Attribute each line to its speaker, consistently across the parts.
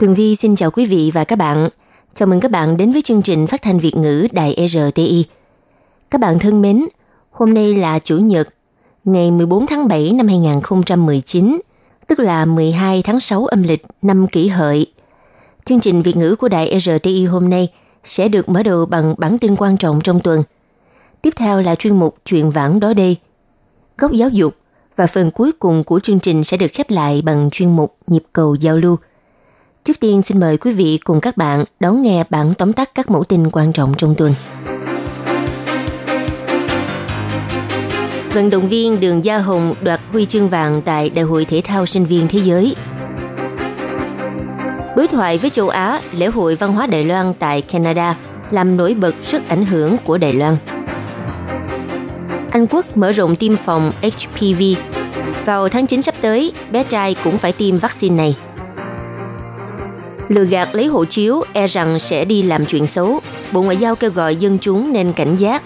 Speaker 1: Tường Vi xin chào quý vị và các bạn. Chào mừng các bạn đến với chương trình phát thanh Việt ngữ Đài RTI. Các bạn thân mến, hôm nay là Chủ nhật, ngày 14 tháng 7 năm 2019, tức là 12 tháng 6 âm lịch năm kỷ hợi. Chương trình Việt ngữ của Đài RTI hôm nay sẽ được mở đầu bằng bản tin quan trọng trong tuần. Tiếp theo là chuyên mục Chuyện vãng đó đây, góc giáo dục và phần cuối cùng của chương trình sẽ được khép lại bằng chuyên mục Nhịp cầu giao lưu. Trước tiên xin mời quý vị cùng các bạn đón nghe bản tóm tắt các mẫu tin quan trọng trong tuần. Vận động viên Đường Gia Hồng đoạt huy chương vàng tại Đại hội Thể thao Sinh viên Thế giới. Đối thoại với châu Á, lễ hội văn hóa Đài Loan tại Canada làm nổi bật sức ảnh hưởng của Đài Loan. Anh Quốc mở rộng tiêm phòng HPV. Vào tháng 9 sắp tới, bé trai cũng phải tiêm vaccine này lừa gạt lấy hộ chiếu e rằng sẽ đi làm chuyện xấu. Bộ Ngoại giao kêu gọi dân chúng nên cảnh giác.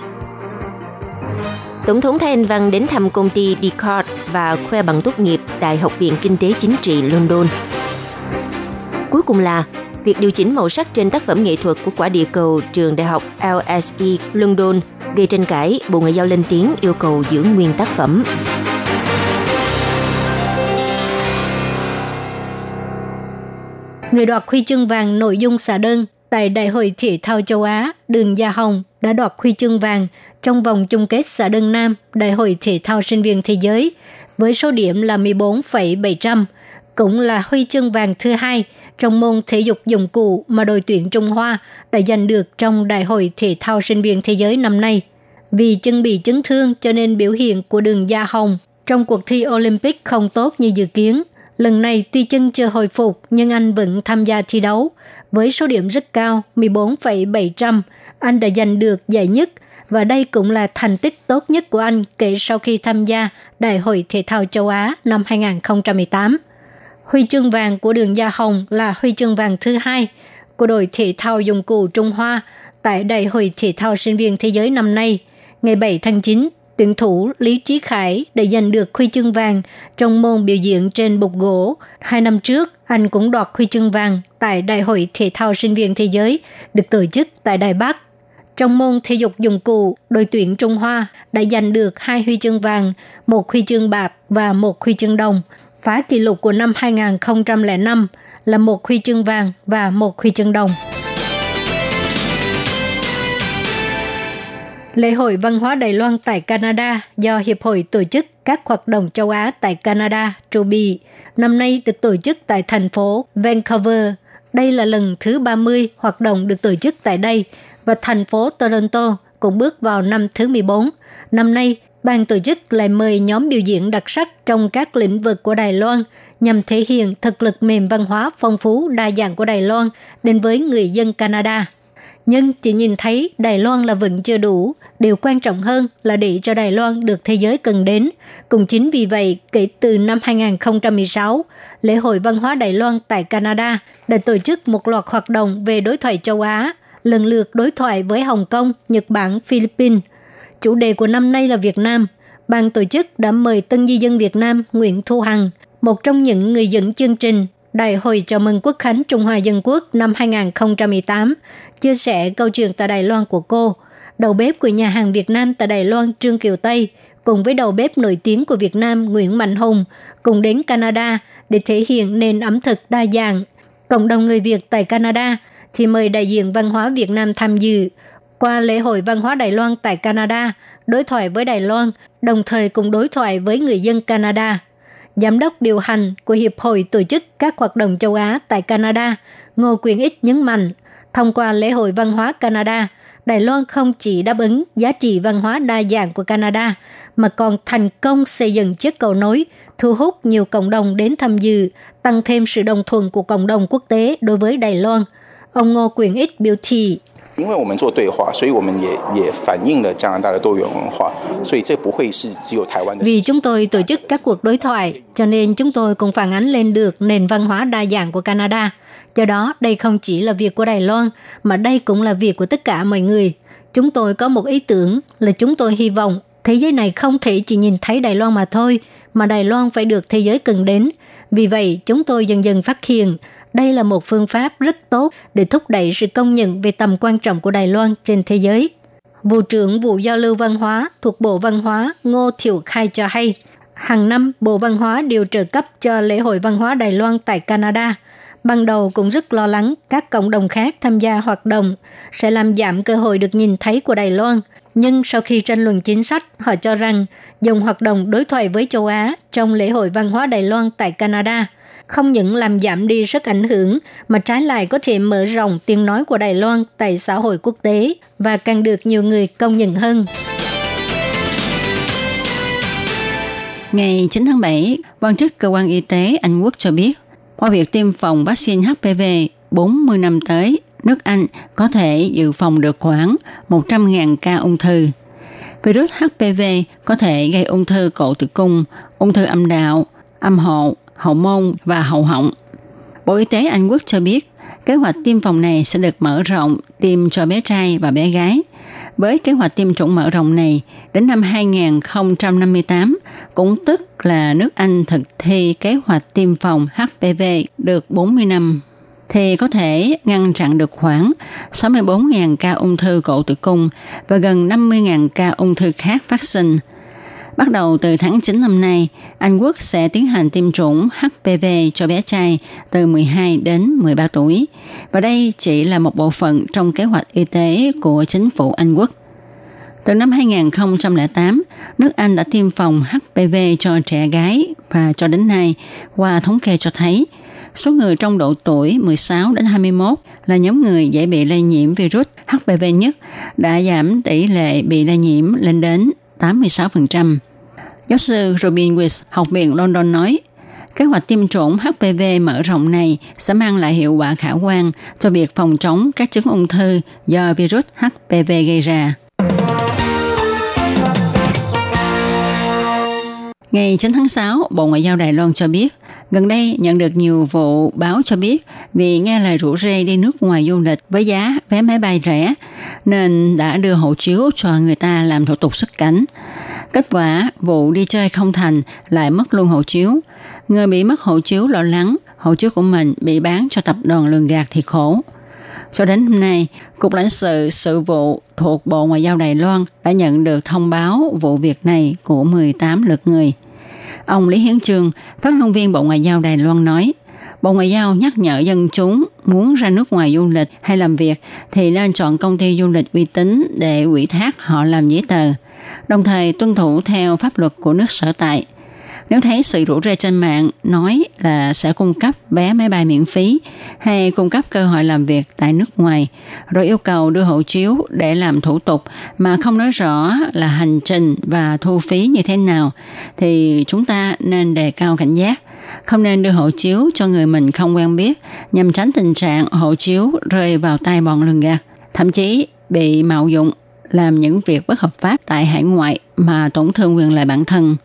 Speaker 1: Tổng thống Thái Anh Văn đến thăm công ty Descartes và khoe bằng tốt nghiệp tại Học viện Kinh tế Chính trị London. Cuối cùng là việc điều chỉnh màu sắc trên tác phẩm nghệ thuật của quả địa cầu trường đại học LSE London gây tranh cãi, Bộ Ngoại giao lên tiếng yêu cầu giữ nguyên tác phẩm.
Speaker 2: Người đoạt huy chương vàng nội dung xả đơn tại Đại hội Thể thao châu Á, Đường Gia Hồng đã đoạt huy chương vàng trong vòng chung kết xã đơn nam Đại hội Thể thao sinh viên thế giới với số điểm là 14,700, cũng là huy chương vàng thứ hai trong môn thể dục dụng cụ mà đội tuyển Trung Hoa đã giành được trong Đại hội Thể thao sinh viên thế giới năm nay. Vì chân bị chấn thương cho nên biểu hiện của đường Gia Hồng trong cuộc thi Olympic không tốt như dự kiến. Lần này tuy chân chưa hồi phục nhưng anh vẫn tham gia thi đấu. Với số điểm rất cao 14,700, anh đã giành được giải nhất và đây cũng là thành tích tốt nhất của anh kể sau khi tham gia Đại hội Thể thao châu Á năm 2018. Huy chương vàng của đường Gia Hồng là huy chương vàng thứ hai của đội thể thao dụng cụ Trung Hoa tại Đại hội Thể thao sinh viên thế giới năm nay. Ngày 7 tháng 9, tuyển thủ Lý Trí Khải đã giành được huy chương vàng trong môn biểu diễn trên bục gỗ. Hai năm trước, anh cũng đoạt huy chương vàng tại Đại hội Thể thao sinh viên thế giới được tổ chức tại Đài Bắc. Trong môn thể dục dụng cụ, đội tuyển Trung Hoa đã giành được hai huy chương vàng, một huy chương bạc và một huy chương đồng, phá kỷ lục của năm 2005 là một huy chương vàng và một huy chương đồng. Lễ hội văn hóa Đài Loan tại Canada do Hiệp hội tổ chức các hoạt động châu Á tại Canada, Truby, năm nay được tổ chức tại thành phố Vancouver. Đây là lần thứ 30 hoạt động được tổ chức tại đây và thành phố Toronto cũng bước vào năm thứ 14. Năm nay, ban tổ chức lại mời nhóm biểu diễn đặc sắc trong các lĩnh vực của Đài Loan nhằm thể hiện thực lực mềm văn hóa phong phú đa dạng của Đài Loan đến với người dân Canada nhưng chỉ nhìn thấy Đài Loan là vẫn chưa đủ. Điều quan trọng hơn là để cho Đài Loan được thế giới cần đến. Cũng chính vì vậy, kể từ năm 2016, lễ hội văn hóa Đài Loan tại Canada đã tổ chức một loạt hoạt động về đối thoại châu Á, lần lượt đối thoại với Hồng Kông, Nhật Bản, Philippines. Chủ đề của năm nay là Việt Nam. Ban tổ chức đã mời tân di dân Việt Nam Nguyễn Thu Hằng, một trong những người dẫn chương trình Đại hội chào mừng Quốc khánh Trung Hoa Dân Quốc năm 2018, chia sẻ câu chuyện tại Đài Loan của cô, đầu bếp của nhà hàng Việt Nam tại Đài Loan Trương Kiều Tây, cùng với đầu bếp nổi tiếng của Việt Nam Nguyễn Mạnh Hùng, cùng đến Canada để thể hiện nền ẩm thực đa dạng. Cộng đồng người Việt tại Canada thì mời đại diện văn hóa Việt Nam tham dự. Qua lễ hội văn hóa Đài Loan tại Canada, đối thoại với Đài Loan, đồng thời cùng đối thoại với người dân Canada – giám đốc điều hành của Hiệp hội tổ chức các hoạt động châu Á tại Canada, Ngô Quyền Ích nhấn mạnh, thông qua lễ hội văn hóa Canada, Đài Loan không chỉ đáp ứng giá trị văn hóa đa dạng của Canada, mà còn thành công xây dựng chiếc cầu nối, thu hút nhiều cộng đồng đến tham dự, tăng thêm sự đồng thuận của cộng đồng quốc tế đối với Đài Loan. Ông Ngô Quyền Ích biểu thị
Speaker 3: 因为我们做对话，所以我们也也反映了加拿大的多元文化，所以这不会是只有台湾的。
Speaker 2: Vì chúng tôi tổ chức các cuộc đối thoại, cho nên chúng tôi cũng phản ánh lên được nền văn hóa đa dạng của Canada. Do đó, đây không chỉ là việc của Đài Loan, mà đây cũng là việc của tất cả mọi người. Chúng tôi có một ý tưởng là chúng tôi hy vọng thế giới này không thể chỉ nhìn thấy Đài Loan mà thôi, mà Đài Loan phải được thế giới cần đến. Vì vậy, chúng tôi dần dần phát hiện đây là một phương pháp rất tốt để thúc đẩy sự công nhận về tầm quan trọng của Đài Loan trên thế giới. Vụ trưởng vụ giao lưu văn hóa thuộc Bộ Văn hóa Ngô Thiệu Khai cho hay, hàng năm Bộ Văn hóa đều trợ cấp cho lễ hội văn hóa Đài Loan tại Canada. Ban đầu cũng rất lo lắng các cộng đồng khác tham gia hoạt động sẽ làm giảm cơ hội được nhìn thấy của Đài Loan. Nhưng sau khi tranh luận chính sách, họ cho rằng dòng hoạt động đối thoại với châu Á trong lễ hội văn hóa Đài Loan tại Canada không những làm giảm đi sức ảnh hưởng mà trái lại có thể mở rộng tiếng nói của Đài Loan tại xã hội quốc tế và càng được nhiều người công nhận hơn.
Speaker 4: Ngày 9 tháng 7, quan chức cơ quan y tế Anh Quốc cho biết, qua việc tiêm phòng vaccine HPV 40 năm tới, nước Anh có thể dự phòng được khoảng 100.000 ca ung thư. Virus HPV có thể gây ung thư cổ tử cung, ung thư âm đạo, âm hộ, hậu môn và hậu họng. Bộ Y tế Anh Quốc cho biết, kế hoạch tiêm phòng này sẽ được mở rộng tiêm cho bé trai và bé gái. Với kế hoạch tiêm chủng mở rộng này, đến năm 2058, cũng tức là nước Anh thực thi kế hoạch tiêm phòng HPV được 40 năm, thì có thể ngăn chặn được khoảng 64.000 ca ung thư cổ tử cung và gần 50.000 ca ung thư khác phát sinh. Bắt đầu từ tháng 9 năm nay, Anh Quốc sẽ tiến hành tiêm chủng HPV cho bé trai từ 12 đến 13 tuổi. Và đây chỉ là một bộ phận trong kế hoạch y tế của chính phủ Anh Quốc. Từ năm 2008, nước Anh đã tiêm phòng HPV cho trẻ gái và cho đến nay, qua thống kê cho thấy, số người trong độ tuổi 16 đến 21 là nhóm người dễ bị lây nhiễm virus HPV nhất, đã giảm tỷ lệ bị lây nhiễm lên đến 86%. Giáo sư Robin Weiss, Học viện London nói, kế hoạch tiêm chủng HPV mở rộng này sẽ mang lại hiệu quả khả quan cho việc phòng chống các chứng ung thư do virus HPV gây ra. Ngày 9 tháng 6, Bộ Ngoại giao Đài Loan cho biết, gần đây nhận được nhiều vụ báo cho biết vì nghe lời rủ rê đi nước ngoài du lịch với giá vé máy bay rẻ, nên đã đưa hộ chiếu cho người ta làm thủ tục xuất cảnh. Kết quả, vụ đi chơi không thành lại mất luôn hộ chiếu. Người bị mất hộ chiếu lo lắng, hộ chiếu của mình bị bán cho tập đoàn lường gạt thì khổ. Cho đến hôm nay, Cục lãnh sự sự vụ thuộc Bộ Ngoại giao Đài Loan đã nhận được thông báo vụ việc này của 18 lượt người. Ông Lý Hiến Trương, phát ngôn viên Bộ Ngoại giao Đài Loan nói, Bộ Ngoại giao nhắc nhở dân chúng muốn ra nước ngoài du lịch hay làm việc thì nên chọn công ty du lịch uy tín để ủy thác họ làm giấy tờ, đồng thời tuân thủ theo pháp luật của nước sở tại. Nếu thấy sự rủ rê trên mạng nói là sẽ cung cấp vé máy bay miễn phí hay cung cấp cơ hội làm việc tại nước ngoài, rồi yêu cầu đưa hộ chiếu để làm thủ tục mà không nói rõ là hành trình và thu phí như thế nào, thì chúng ta nên đề cao cảnh giác. Không nên đưa hộ chiếu cho người mình không quen biết nhằm tránh tình trạng hộ chiếu rơi vào tay bọn lường gạt, thậm chí bị mạo dụng làm những việc bất hợp pháp tại hải ngoại mà tổn thương quyền lợi bản thân.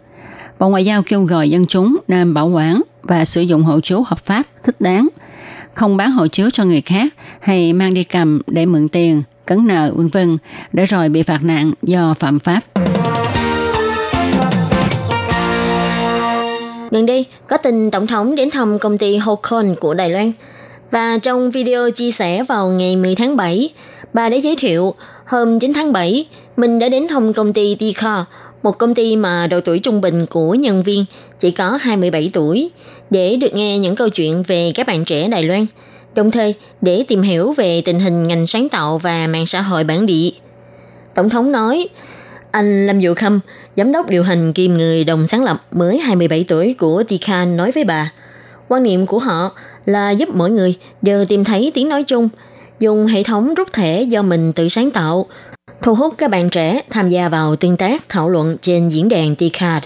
Speaker 4: Bộ Ngoại giao kêu gọi dân chúng nên bảo quản và sử dụng hộ chiếu hợp pháp thích đáng, không bán hộ chiếu cho người khác hay mang đi cầm để mượn tiền, cấn nợ vân vân để rồi bị phạt nặng do phạm pháp.
Speaker 1: Gần đây, có tin Tổng thống đến thăm công ty Hokon của Đài Loan. Và trong video chia sẻ vào ngày 10 tháng 7, bà đã giới thiệu hôm 9 tháng 7, mình đã đến thăm công ty Tika, một công ty mà độ tuổi trung bình của nhân viên chỉ có 27 tuổi, để được nghe những câu chuyện về các bạn trẻ Đài Loan, đồng thời để tìm hiểu về tình hình ngành sáng tạo và mạng xã hội bản địa. Tổng thống nói, anh Lâm Dụ Khâm, giám đốc điều hành kiêm người đồng sáng lập mới 27 tuổi của Tika nói với bà, quan niệm của họ là giúp mỗi người đều tìm thấy tiếng nói chung, dùng hệ thống rút thẻ do mình tự sáng tạo,
Speaker 5: thu hút các bạn trẻ tham gia vào tương tác thảo luận trên diễn đàn Tcard.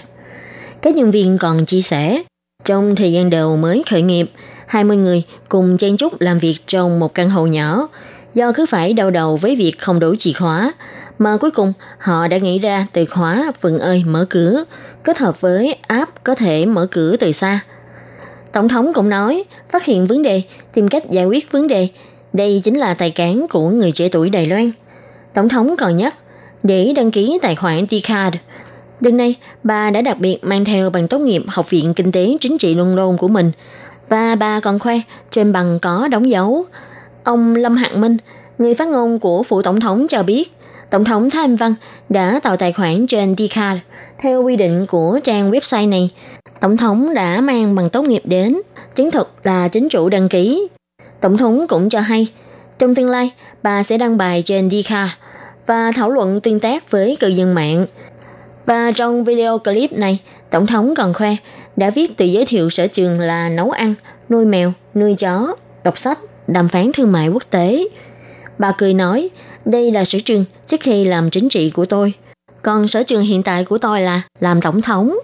Speaker 5: Các nhân viên còn chia sẻ, trong thời gian đầu mới khởi nghiệp, 20 người cùng chen chúc làm việc trong một căn hộ nhỏ, do cứ phải đau đầu với việc không đủ chìa khóa, mà cuối cùng họ đã nghĩ ra từ khóa vừng ơi mở cửa, kết hợp với app có thể mở cửa từ xa. Tổng thống cũng nói, phát hiện vấn đề, tìm cách giải quyết vấn đề, đây chính là tài cán của người trẻ tuổi Đài Loan. Tổng thống còn nhắc, để đăng ký tài khoản T-Card, Đêm nay, bà đã đặc biệt mang theo bằng tốt nghiệp Học viện Kinh tế Chính trị Luân Đôn của mình và bà còn khoe trên bằng có đóng dấu. Ông Lâm Hạng Minh, người phát ngôn của phụ tổng thống cho biết, Tổng thống Thái Anh Văn đã tạo tài khoản trên Dcard theo quy định của trang website này. Tổng thống đã mang bằng tốt nghiệp đến, chứng thực là chính chủ đăng ký. Tổng thống cũng cho hay, trong tương lai, bà sẽ đăng bài trên Dika và thảo luận tương tác với cư dân mạng. Và trong video clip này, Tổng thống còn khoe đã viết tự giới thiệu sở trường là nấu ăn, nuôi mèo, nuôi chó, đọc sách, đàm phán thương mại quốc tế. Bà cười nói, đây là sở trường trước khi làm chính trị của tôi. Còn sở trường hiện tại của tôi là làm tổng thống.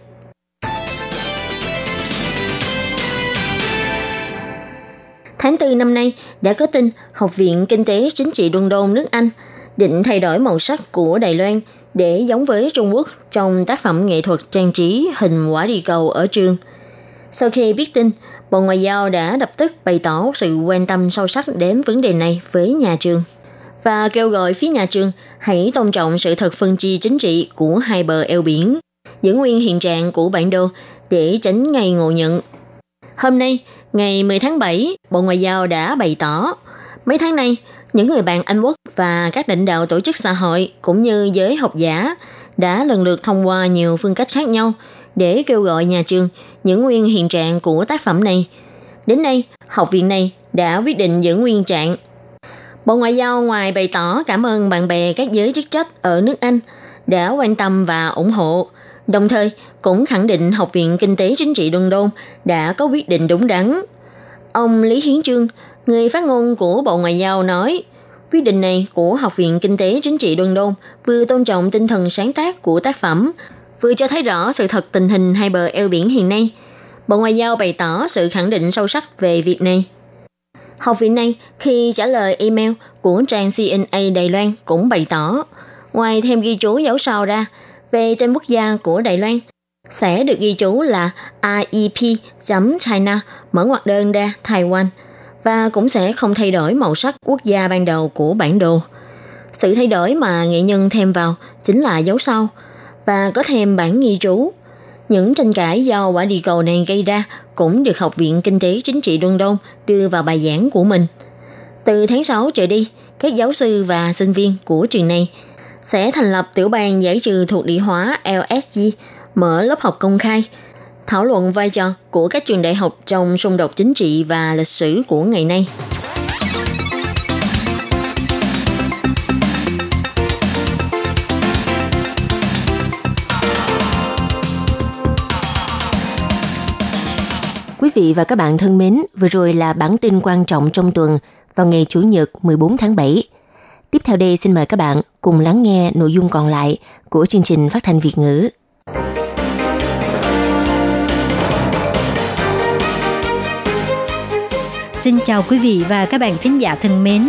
Speaker 5: Tháng 4 năm nay đã có tin Học viện Kinh tế Chính trị London nước Anh định thay đổi màu sắc của Đài Loan để giống với Trung Quốc trong tác phẩm nghệ thuật trang trí hình quả địa cầu ở trường. Sau khi biết tin, Bộ Ngoại giao đã lập tức bày tỏ sự quan tâm sâu sắc đến vấn đề này với nhà trường và kêu gọi phía nhà trường hãy tôn trọng sự thật phân chia chính trị của hai bờ eo biển, giữ nguyên hiện trạng của bản đồ để tránh ngày ngộ nhận. Hôm nay, ngày 10 tháng 7, Bộ Ngoại giao đã bày tỏ mấy tháng nay những người bạn Anh Quốc và các lãnh đạo tổ chức xã hội cũng như giới học giả đã lần lượt thông qua nhiều phương cách khác nhau để kêu gọi nhà trường những nguyên hiện trạng của tác phẩm này. Đến nay, học viện này đã quyết định giữ nguyên trạng. Bộ Ngoại giao ngoài bày tỏ cảm ơn bạn bè các giới chức trách ở nước Anh đã quan tâm và ủng hộ, đồng thời cũng khẳng định Học viện Kinh tế Chính trị London đã có quyết định đúng đắn. Ông Lý Hiến Trương, Người phát ngôn của Bộ Ngoại giao nói, quyết định này của Học viện Kinh tế Chính trị London vừa tôn trọng tinh thần sáng tác của tác phẩm, vừa cho thấy rõ sự thật tình hình hai bờ eo biển hiện nay. Bộ Ngoại giao bày tỏ sự khẳng định sâu sắc về việc này. Học viện này khi trả lời email của trang CNA Đài Loan cũng bày tỏ, ngoài thêm ghi chú dấu sao ra về tên quốc gia của Đài Loan, sẽ được ghi chú là IEP.China mở ngoặc đơn ra Taiwan – và cũng sẽ không thay đổi màu sắc quốc gia ban đầu của bản đồ. Sự thay đổi mà nghệ nhân thêm vào chính là dấu sau và có thêm bản ghi chú. Những tranh cãi do quả địa cầu này gây ra cũng được Học viện Kinh tế Chính trị đông đông đưa vào bài giảng của mình. Từ tháng 6 trở đi, các giáo sư và sinh viên của trường này sẽ thành lập tiểu ban giải trừ thuộc địa hóa LSG, mở lớp học công khai – thảo luận vai trò của các trường đại học trong xung đột chính trị và lịch sử của ngày nay. Quý vị và các bạn thân mến, vừa rồi là bản tin quan trọng trong tuần vào ngày Chủ nhật 14 tháng 7. Tiếp theo đây xin mời các bạn cùng lắng nghe nội dung còn lại của chương trình phát thanh Việt ngữ.
Speaker 2: Xin chào quý vị và các bạn thính giả thân mến.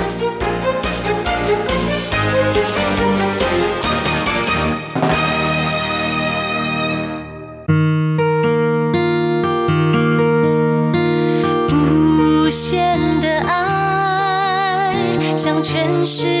Speaker 6: Quý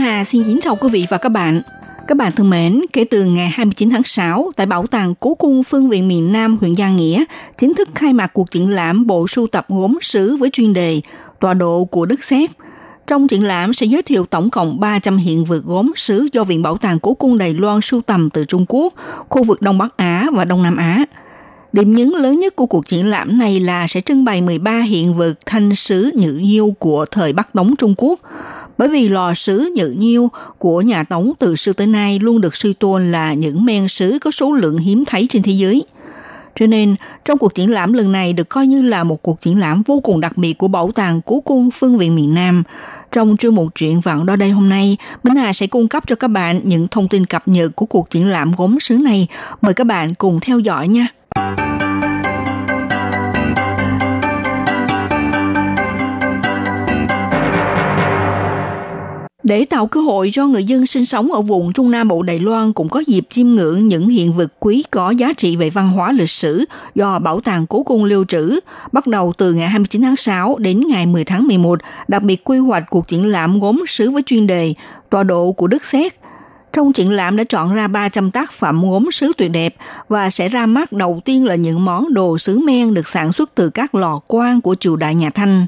Speaker 7: Hà xin kính chào quý vị và các bạn. Các bạn thân mến, kể từ ngày 29 tháng 6, tại Bảo tàng Cố cung Phương viện miền Nam huyện Gia Nghĩa, chính thức khai mạc cuộc triển lãm bộ sưu tập gốm sứ với chuyên đề Tọa độ của Đức Xét. Trong triển lãm sẽ giới thiệu tổng cộng 300 hiện vật gốm sứ do Viện Bảo tàng Cố cung Đài Loan sưu tầm từ Trung Quốc, khu vực Đông Bắc Á và Đông Nam Á. Điểm nhấn lớn nhất của cuộc triển lãm này là sẽ trưng bày 13 hiện vật thanh sứ nhữ nhiêu của thời Bắc Tống Trung Quốc, bởi vì lò sứ nhữ nhiêu của nhà Tống từ xưa tới nay luôn được suy tôn là những men sứ có số lượng hiếm thấy trên thế giới. Cho nên, trong cuộc triển lãm lần này được coi như là một cuộc triển lãm vô cùng đặc biệt của Bảo tàng Cố cung Phương viện miền Nam. Trong chương mục chuyện vạn đó đây hôm nay, Minh Hà sẽ cung cấp cho các bạn những thông tin cập nhật của cuộc triển lãm gốm sứ này. Mời các bạn cùng theo dõi nha. Để tạo cơ hội cho người dân sinh sống ở vùng Trung Nam Bộ Đài Loan cũng có dịp chiêm ngưỡng những hiện vật quý có giá trị về văn hóa lịch sử do Bảo tàng Cố Cung lưu trữ, bắt đầu từ ngày 29 tháng 6 đến ngày 10 tháng 11, đặc biệt quy hoạch cuộc triển lãm gốm sứ với chuyên đề Tọa độ của Đức Xét. Trong triển lãm đã chọn ra 300 tác phẩm gốm sứ tuyệt đẹp và sẽ ra mắt đầu tiên là những món đồ sứ men được sản xuất từ các lò quan của triều đại nhà Thanh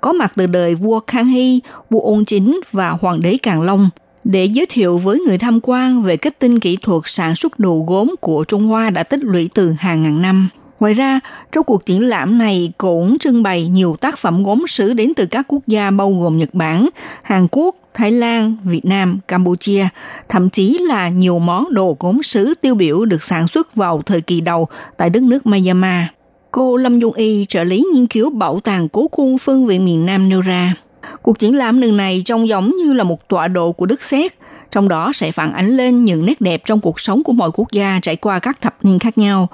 Speaker 7: có mặt từ đời vua Khang Hy, vua Ôn Chính và hoàng đế Càn Long để giới thiệu với người tham quan về cách tinh kỹ thuật sản xuất đồ gốm của Trung Hoa đã tích lũy từ hàng ngàn năm. Ngoài ra, trong cuộc triển lãm này cũng trưng bày nhiều tác phẩm gốm sứ đến từ các quốc gia bao gồm Nhật Bản, Hàn Quốc, Thái Lan, Việt Nam, Campuchia, thậm chí là nhiều món đồ gốm sứ tiêu biểu được sản xuất vào thời kỳ đầu tại đất nước Myanmar. Cô Lâm Dung Y, trợ lý nghiên cứu bảo tàng cố cung phương viện miền Nam nêu ra. Cuộc triển lãm lần này trông giống như là một tọa độ của Đức Xét, trong đó sẽ phản ánh lên những nét đẹp trong cuộc sống của mọi quốc gia trải qua các thập niên khác nhau.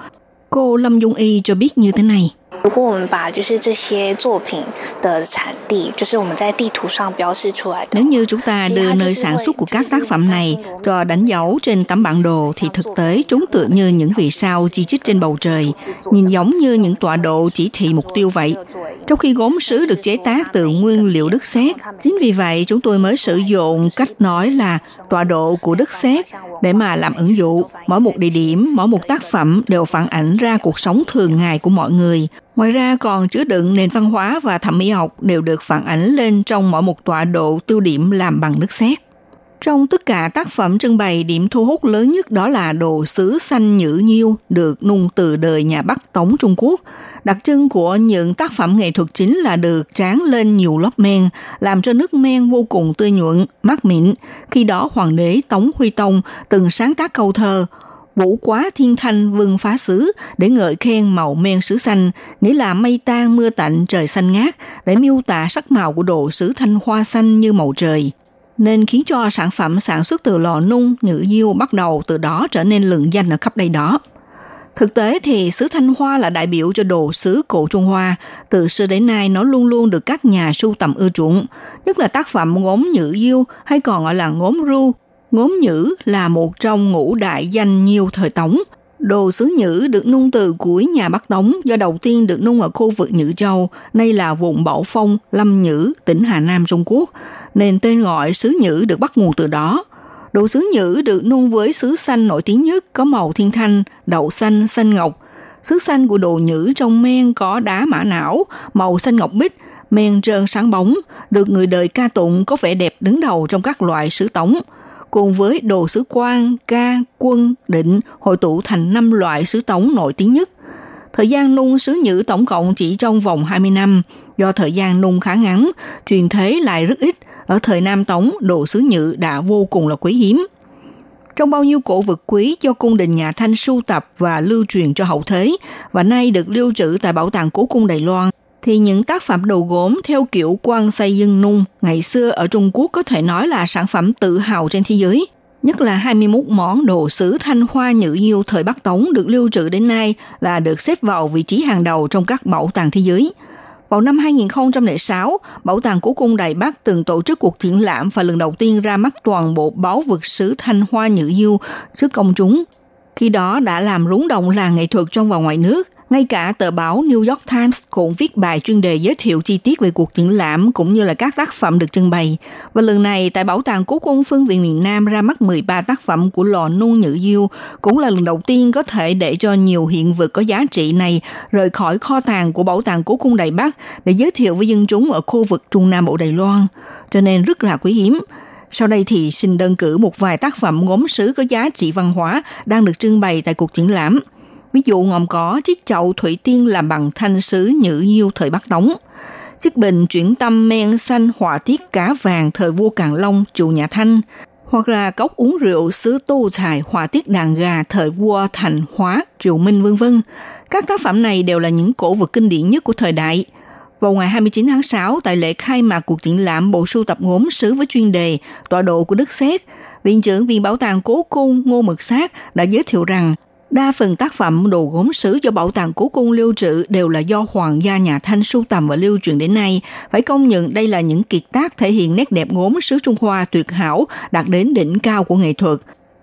Speaker 7: Cô Lâm Dung Y cho biết như thế này.
Speaker 8: 如果我们把就是这些作品的产地，就是我们在地图上标示出来的。
Speaker 7: Nếu như chúng ta đưa nơi sản xuất của các tác phẩm này cho đánh dấu trên tấm bản đồ thì thực tế chúng tựa như những vì sao chi chít trên bầu trời, nhìn giống như những tọa độ chỉ thị mục tiêu vậy. Trong khi gốm sứ được chế tác từ nguyên liệu đất sét, chính vì vậy chúng tôi mới sử dụng cách nói là tọa độ của đất sét để mà làm ứng dụ. Mỗi một địa điểm, mỗi một tác phẩm đều phản ảnh ra cuộc sống thường ngày của mọi người. Ngoài ra còn chứa đựng nền văn hóa và thẩm mỹ học đều được phản ánh lên trong mỗi một tọa độ tiêu điểm làm bằng nước sét. Trong tất cả tác phẩm trưng bày, điểm thu hút lớn nhất đó là đồ sứ xanh nhữ nhiêu được nung từ đời nhà Bắc Tống Trung Quốc. Đặc trưng của những tác phẩm nghệ thuật chính là được tráng lên nhiều lớp men, làm cho nước men vô cùng tươi nhuận, mát mịn. Khi đó Hoàng đế Tống Huy Tông từng sáng tác câu thơ Vũ quá thiên thanh vương phá xứ để ngợi khen màu men sứ xanh, nghĩa là mây tan mưa tạnh trời xanh ngát để miêu tả sắc màu của đồ sứ thanh hoa xanh như màu trời nên khiến cho sản phẩm sản xuất từ lò nung nhữ diêu bắt đầu từ đó trở nên lừng danh ở khắp đây đó. Thực tế thì sứ Thanh Hoa là đại biểu cho đồ sứ cổ Trung Hoa. Từ xưa đến nay nó luôn luôn được các nhà sưu tầm ưa chuộng, nhất là tác phẩm gốm nhữ diêu hay còn gọi là gốm ru. Gốm nhữ là một trong ngũ đại danh nhiều thời Tống. Đồ sứ nhữ được nung từ cuối nhà Bắc Tống do đầu tiên được nung ở khu vực Nhữ Châu, nay là vùng Bảo Phong, Lâm Nhữ, tỉnh Hà Nam, Trung Quốc, nên tên gọi sứ nhữ được bắt nguồn từ đó. Đồ sứ nhữ được nung với sứ xanh nổi tiếng nhất có màu thiên thanh, đậu xanh, xanh ngọc. Sứ xanh của đồ nhữ trong men có đá mã não, màu xanh ngọc bích, men trơn sáng bóng, được người đời ca tụng có vẻ đẹp đứng đầu trong các loại sứ tống – cùng với đồ sứ quan, ca, quân, định hội tụ thành năm loại sứ tống nổi tiếng nhất. Thời gian nung sứ nhữ tổng cộng chỉ trong vòng 20 năm, do thời gian nung khá ngắn, truyền thế lại rất ít. Ở thời Nam Tống, đồ sứ nhữ đã vô cùng là quý hiếm. Trong bao nhiêu cổ vật quý do cung đình nhà Thanh sưu tập và lưu truyền cho hậu thế, và nay được lưu trữ tại Bảo tàng Cố cung Đài Loan, thì những tác phẩm đồ gốm theo kiểu quan xây dân nung ngày xưa ở Trung Quốc có thể nói là sản phẩm tự hào trên thế giới. Nhất là 21 món đồ sứ thanh hoa nhữ diêu thời Bắc Tống được lưu trữ đến nay là được xếp vào vị trí hàng đầu trong các bảo tàng thế giới. Vào năm 2006, Bảo tàng Cố cung Đài Bắc từng tổ chức cuộc triển lãm và lần đầu tiên ra mắt toàn bộ báu vật sứ thanh hoa nhữ diêu trước công chúng. Khi đó đã làm rúng động làng nghệ thuật trong và ngoài nước, ngay cả tờ báo New York Times cũng viết bài chuyên đề giới thiệu chi tiết về cuộc triển lãm cũng như là các tác phẩm được trưng bày. Và lần này tại Bảo tàng Cố cung Phương viện miền Nam ra mắt 13 tác phẩm của lò nung Nhữ Diêu, cũng là lần đầu tiên có thể để cho nhiều hiện vật có giá trị này rời khỏi kho tàng của Bảo tàng Cố cung Đài Bắc để giới thiệu với dân chúng ở khu vực Trung Nam Bộ Đài Loan. Cho nên rất là quý hiếm. Sau đây thì xin đơn cử một vài tác phẩm gốm sứ có giá trị văn hóa đang được trưng bày tại cuộc triển lãm – Ví dụ ngòm có chiếc chậu thủy tiên làm bằng thanh sứ nhữ nhiêu thời Bắc Tống, chiếc bình chuyển tâm men xanh họa tiết cá vàng thời vua Càn Long chủ nhà Thanh, hoặc là cốc uống rượu sứ tô xài họa tiết đàn gà thời vua Thành Hóa, Triều Minh vân vân. Các tác phẩm này đều là những cổ vật kinh điển nhất của thời đại. Vào ngày 29 tháng 6, tại lễ khai mạc cuộc triển lãm bộ sưu tập gốm sứ với chuyên đề tọa độ của Đức Xét, Viện trưởng Viện Bảo tàng Cố Cung Ngô Mực Sát đã giới thiệu rằng Đa phần tác phẩm đồ gốm sứ do Bảo tàng Cố Cung lưu trữ đều là do Hoàng gia nhà Thanh sưu tầm và lưu truyền đến nay. Phải công nhận đây là những kiệt tác thể hiện nét đẹp gốm sứ Trung Hoa tuyệt hảo, đạt đến đỉnh cao của nghệ thuật.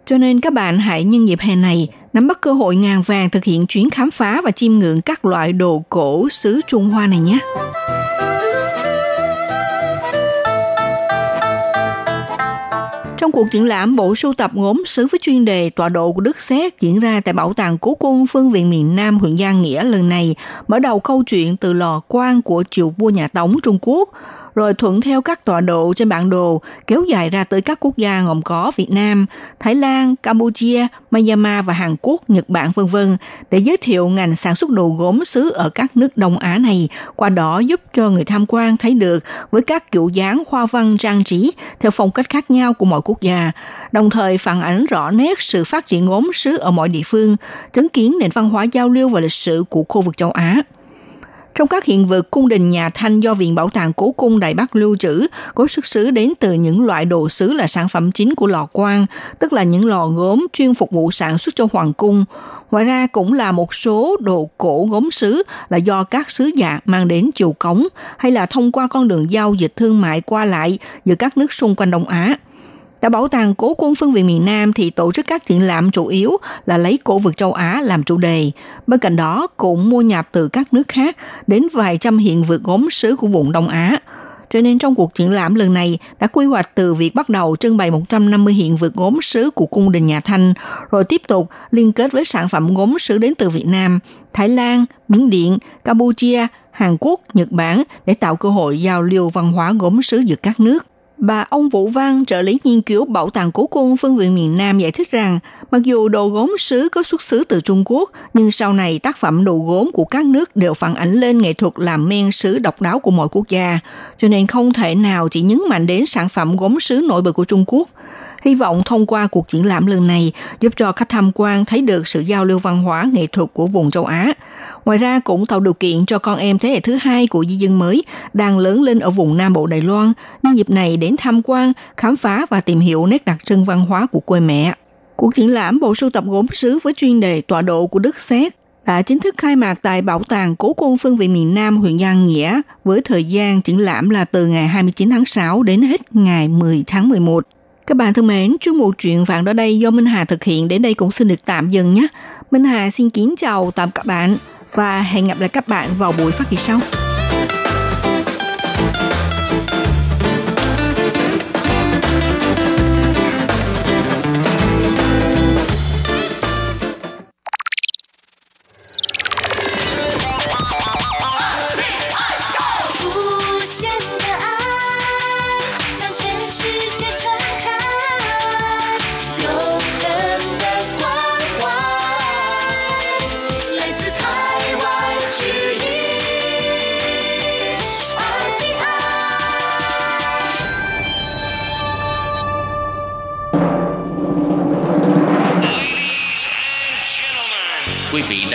Speaker 7: Cho nên các bạn hãy nhân dịp hè này nắm bắt cơ hội ngàn vàng thực hiện chuyến khám phá và chiêm ngưỡng các loại đồ cổ sứ Trung Hoa này nhé. Trong cuộc triển lãm bộ sưu tập gốm sứ với chuyên đề tọa độ của Đức Xét diễn ra tại Bảo tàng Cố cung Phương viện miền Nam huyện Giang Nghĩa lần này, mở đầu câu chuyện từ lò quan của triều vua nhà Tống Trung Quốc, rồi thuận theo các tọa độ trên bản đồ kéo dài ra tới các quốc gia gồm có Việt Nam, Thái Lan, Campuchia, Myanmar và Hàn Quốc, Nhật Bản vân vân để giới thiệu ngành sản xuất đồ gốm sứ ở các nước Đông Á này, qua đó giúp cho người tham quan thấy được với các kiểu dáng hoa văn trang trí theo phong cách khác nhau của mọi quốc gia, đồng thời phản ánh rõ nét sự phát triển gốm sứ ở mọi địa phương, chứng kiến nền văn hóa giao lưu và lịch sử của khu vực châu Á. Trong các hiện vật cung đình nhà Thanh do Viện Bảo tàng Cố cung Đại Bắc lưu trữ có xuất xứ đến từ những loại đồ sứ là sản phẩm chính của lò quan, tức là những lò gốm chuyên phục vụ sản xuất cho hoàng cung. Ngoài ra cũng là một số đồ cổ gốm sứ là do các sứ giả mang đến triều cống hay là thông qua con đường giao dịch thương mại qua lại giữa các nước xung quanh Đông Á. Tại Bảo tàng Cố quân phân viện miền Nam thì tổ chức các triển lãm chủ yếu là lấy cổ vật châu Á làm chủ đề. Bên cạnh đó cũng mua nhập từ các nước khác đến vài trăm hiện vật gốm sứ của vùng Đông Á. Cho nên trong cuộc triển lãm lần này đã quy hoạch từ việc bắt đầu trưng bày 150 hiện vật gốm sứ của cung đình nhà Thanh, rồi tiếp tục liên kết với sản phẩm gốm sứ đến từ Việt Nam, Thái Lan, Miến Điện, Campuchia, Hàn Quốc, Nhật Bản để tạo cơ hội giao lưu văn hóa gốm sứ giữa các nước. Bà ông Vũ Văn, trợ lý nghiên cứu Bảo tàng Cố cung phân viện miền Nam giải thích rằng, mặc dù đồ gốm sứ có xuất xứ từ Trung Quốc, nhưng sau này tác phẩm đồ gốm của các nước đều phản ánh lên nghệ thuật làm men sứ độc đáo của mọi quốc gia, cho nên không thể nào chỉ nhấn mạnh đến sản phẩm gốm sứ nổi bật của Trung Quốc – Hy vọng thông qua cuộc triển lãm lần này giúp cho khách tham quan thấy được sự giao lưu văn hóa nghệ thuật của vùng châu Á. Ngoài ra cũng tạo điều kiện cho con em thế hệ thứ hai của di dân mới đang lớn lên ở vùng Nam Bộ Đài Loan nhân dịp này đến tham quan, khám phá và tìm hiểu nét đặc trưng văn hóa của quê mẹ. Cuộc triển lãm bộ sưu tập gốm sứ với chuyên đề tọa độ của Đức Xét đã chính thức khai mạc tại Bảo tàng Cố cung Phương vị miền Nam huyện Giang Nghĩa với thời gian triển lãm là từ ngày 29 tháng 6 đến hết ngày 10 tháng 11.
Speaker 9: Các bạn thân mến, chương mục chuyện vạn đó đây do Minh Hà thực hiện đến đây cũng xin được tạm dừng nhé. Minh Hà xin kính chào tạm các bạn và hẹn gặp lại các bạn vào buổi phát kỳ sau.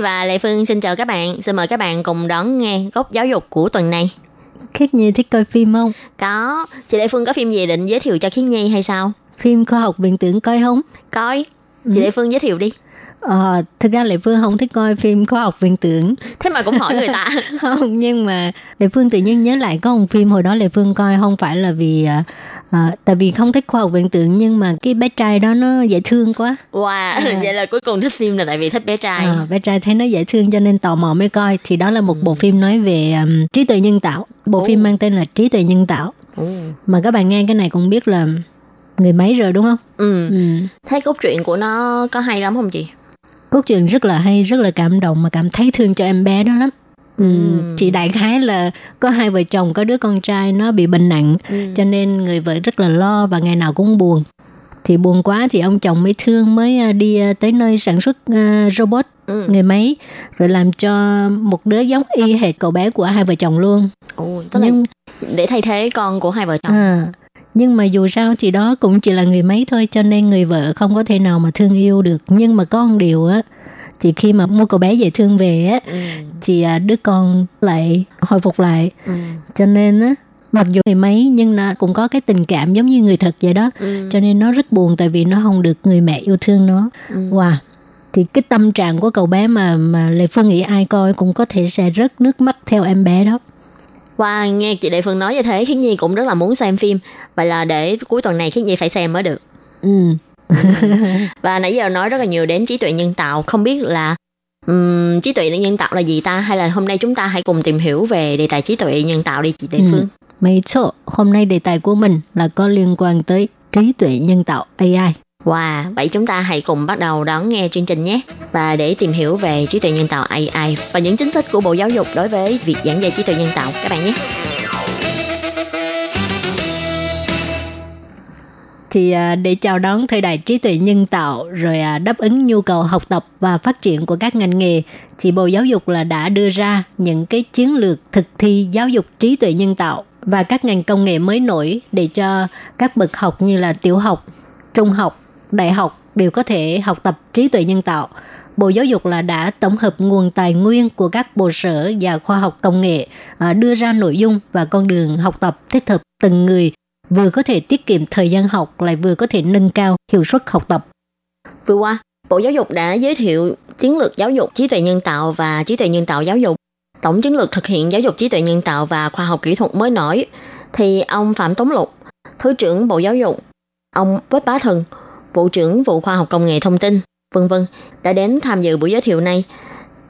Speaker 5: Nhi và Lệ Phương xin chào các bạn. Xin mời các bạn cùng đón nghe góc giáo dục của tuần này.
Speaker 2: Khiết Nhi thích coi phim không?
Speaker 5: Có. Chị Lệ Phương có phim gì định giới thiệu cho Khiết Nhi hay sao?
Speaker 2: Phim khoa học viễn tưởng coi không?
Speaker 5: Coi. Chị Lệ Phương giới thiệu đi.
Speaker 2: Ờ, thực ra Lệ Phương không thích coi phim khoa học viễn tưởng.
Speaker 5: Thế mà cũng hỏi người ta.
Speaker 2: không, nhưng mà Lệ Phương tự nhiên nhớ lại có một phim hồi đó Lệ Phương coi không phải là vì à, à, tại vì không thích khoa học viễn tưởng nhưng mà cái bé trai đó nó dễ thương quá.
Speaker 5: Wow, vậy là cuối cùng thích phim là tại vì thích bé trai.
Speaker 2: À, bé trai thấy nó dễ thương cho nên tò mò mới coi. Thì đó là một bộ phim nói về um, trí tuệ nhân tạo. Bộ
Speaker 5: Ồ.
Speaker 2: phim mang tên là trí tuệ nhân tạo.
Speaker 5: Ừ.
Speaker 2: Mà các bạn nghe cái này cũng biết là người máy rồi đúng không?
Speaker 5: ừ.
Speaker 2: Ừ.
Speaker 5: Thấy cốt truyện của nó có hay lắm không chị?
Speaker 2: Cốt truyện rất là hay, rất là cảm động mà cảm thấy thương cho em bé đó lắm. Ừ, chị đại khái là có hai vợ chồng có đứa con trai nó bị bệnh nặng cho nên người vợ rất là lo và ngày nào cũng buồn thì buồn quá thì ông chồng mới thương mới à, đi à, tới nơi sản xuất à, robot
Speaker 5: Ừ.
Speaker 2: người máy rồi làm cho một đứa giống y hệt cậu bé của hai vợ chồng luôn
Speaker 5: Ồ, tức là
Speaker 2: nhưng
Speaker 5: để thay thế con của hai vợ chồng.
Speaker 2: à, nhưng mà dù sao thì đó cũng chỉ là người máy thôi cho nên người vợ không có thể nào mà thương yêu được nhưng mà một điều á chỉ khi mà mua cậu bé về thương về á
Speaker 5: Ừ.
Speaker 2: thì à, đứa con lại hồi phục lại
Speaker 5: Ừ.
Speaker 2: cho nên á mặc dù người máy nhưng nó cũng có cái tình cảm giống như người thật vậy đó
Speaker 5: Ừ.
Speaker 2: cho nên nó rất buồn tại vì nó không được người mẹ yêu thương nó
Speaker 5: Ừ.
Speaker 2: wow thì cái tâm trạng của cậu bé mà mà lệ phương nghĩ ai coi cũng có thể sẽ rớt nước mắt theo em bé đó
Speaker 5: Wow, nghe chị Đại Phương nói như thế, Khiết Nhi cũng rất là muốn xem phim. Vậy là để cuối tuần này Khiết Nhi phải xem mới được.
Speaker 2: ừ
Speaker 5: Và nãy giờ nói rất là nhiều đến trí tuệ nhân tạo. Không biết là ừm, trí tuệ nhân tạo là gì ta? Hay là hôm nay chúng ta hãy cùng tìm hiểu về đề tài trí tuệ nhân tạo đi chị Đại
Speaker 2: Ừ.
Speaker 5: Phương.
Speaker 2: mấy chỗ hôm nay đề tài của mình là có liên quan tới trí tuệ nhân tạo AI
Speaker 5: Wow, vậy chúng ta hãy cùng bắt đầu đón nghe chương trình nhé. Và để tìm hiểu về trí tuệ nhân tạo AI và những chính sách của Bộ Giáo dục đối với việc giảng dạy trí tuệ nhân tạo các bạn nhé.
Speaker 2: thì à, để chào đón thời đại trí tuệ nhân tạo rồi à, đáp ứng nhu cầu học tập và phát triển của các ngành nghề thì Bộ Giáo dục là đã đưa ra những cái chiến lược thực thi giáo dục trí tuệ nhân tạo và các ngành công nghệ mới nổi để cho các bậc học như là tiểu học, trung học, đại học đều có thể học tập trí tuệ nhân tạo. Bộ Giáo dục là đã tổng hợp nguồn tài nguyên của các bộ sở và khoa học công nghệ à, đưa ra nội dung và con đường học tập thích hợp từng người vừa có thể tiết kiệm thời gian học lại vừa có thể nâng cao hiệu suất học tập.
Speaker 5: Vừa qua, Bộ Giáo dục đã giới thiệu chiến lược giáo dục trí tuệ nhân tạo và trí tuệ nhân tạo giáo dục. Tổng chiến lược thực hiện giáo dục trí tuệ nhân tạo và khoa học kỹ thuật mới nổi thì ông Phạm Tống Lục, Thứ trưởng Bộ Giáo dục, ông Quách Bá Thần, Vụ trưởng Vụ Khoa học Công nghệ Thông tin, vân vân đã đến tham dự buổi giới thiệu này.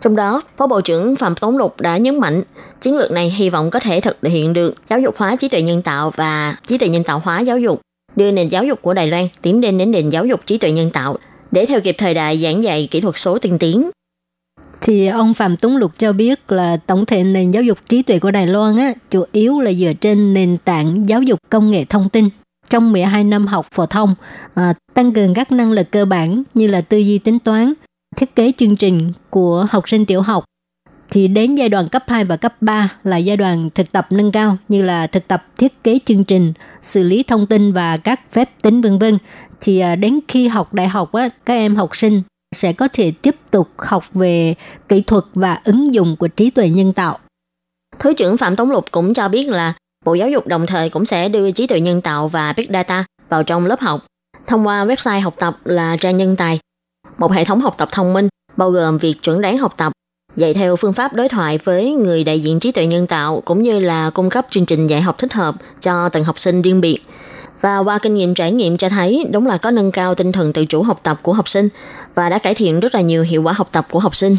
Speaker 5: Trong đó, Phó Bộ trưởng Phạm Tống Lục đã nhấn mạnh chiến lược này hy vọng có thể thực hiện được giáo dục hóa trí tuệ nhân tạo và trí tuệ nhân tạo hóa giáo dục, đưa nền giáo dục của Đài Loan tiến đến đến nền giáo dục trí tuệ nhân tạo để theo kịp thời đại giảng dạy kỹ thuật số tiên tiến.
Speaker 2: Thì ông Phạm Tuấn Lục cho biết là tổng thể nền giáo dục trí tuệ của Đài Loan á, chủ yếu là dựa trên nền tảng giáo dục công nghệ thông tin. Trong 12 năm học phổ thông, à, tăng cường các năng lực cơ bản như là tư duy tính toán, thiết kế chương trình của học sinh tiểu học, Thì đến giai đoạn cấp 2 và cấp 3 là giai đoạn thực tập nâng cao như là thực tập thiết kế chương trình, xử lý thông tin và các phép tính vân vân. Thì à, đến khi học đại học á, các em học sinh sẽ có thể tiếp tục học về kỹ thuật và ứng dụng của trí tuệ nhân tạo.
Speaker 5: Thứ trưởng Phạm Tống Lục cũng cho biết là Bộ Giáo dục đồng thời cũng sẽ đưa trí tuệ nhân tạo và Big Data vào trong lớp học thông qua website học tập là Trang Nhân Tài, một hệ thống học tập thông minh bao gồm việc chuẩn đoán học tập, dạy theo phương pháp đối thoại với người đại diện trí tuệ nhân tạo cũng như là cung cấp chương trình dạy học thích hợp cho từng học sinh riêng biệt. Và qua kinh nghiệm trải nghiệm cho thấy đúng là có nâng cao tinh thần tự chủ học tập của học sinh và đã cải thiện rất là nhiều hiệu quả học tập của học sinh.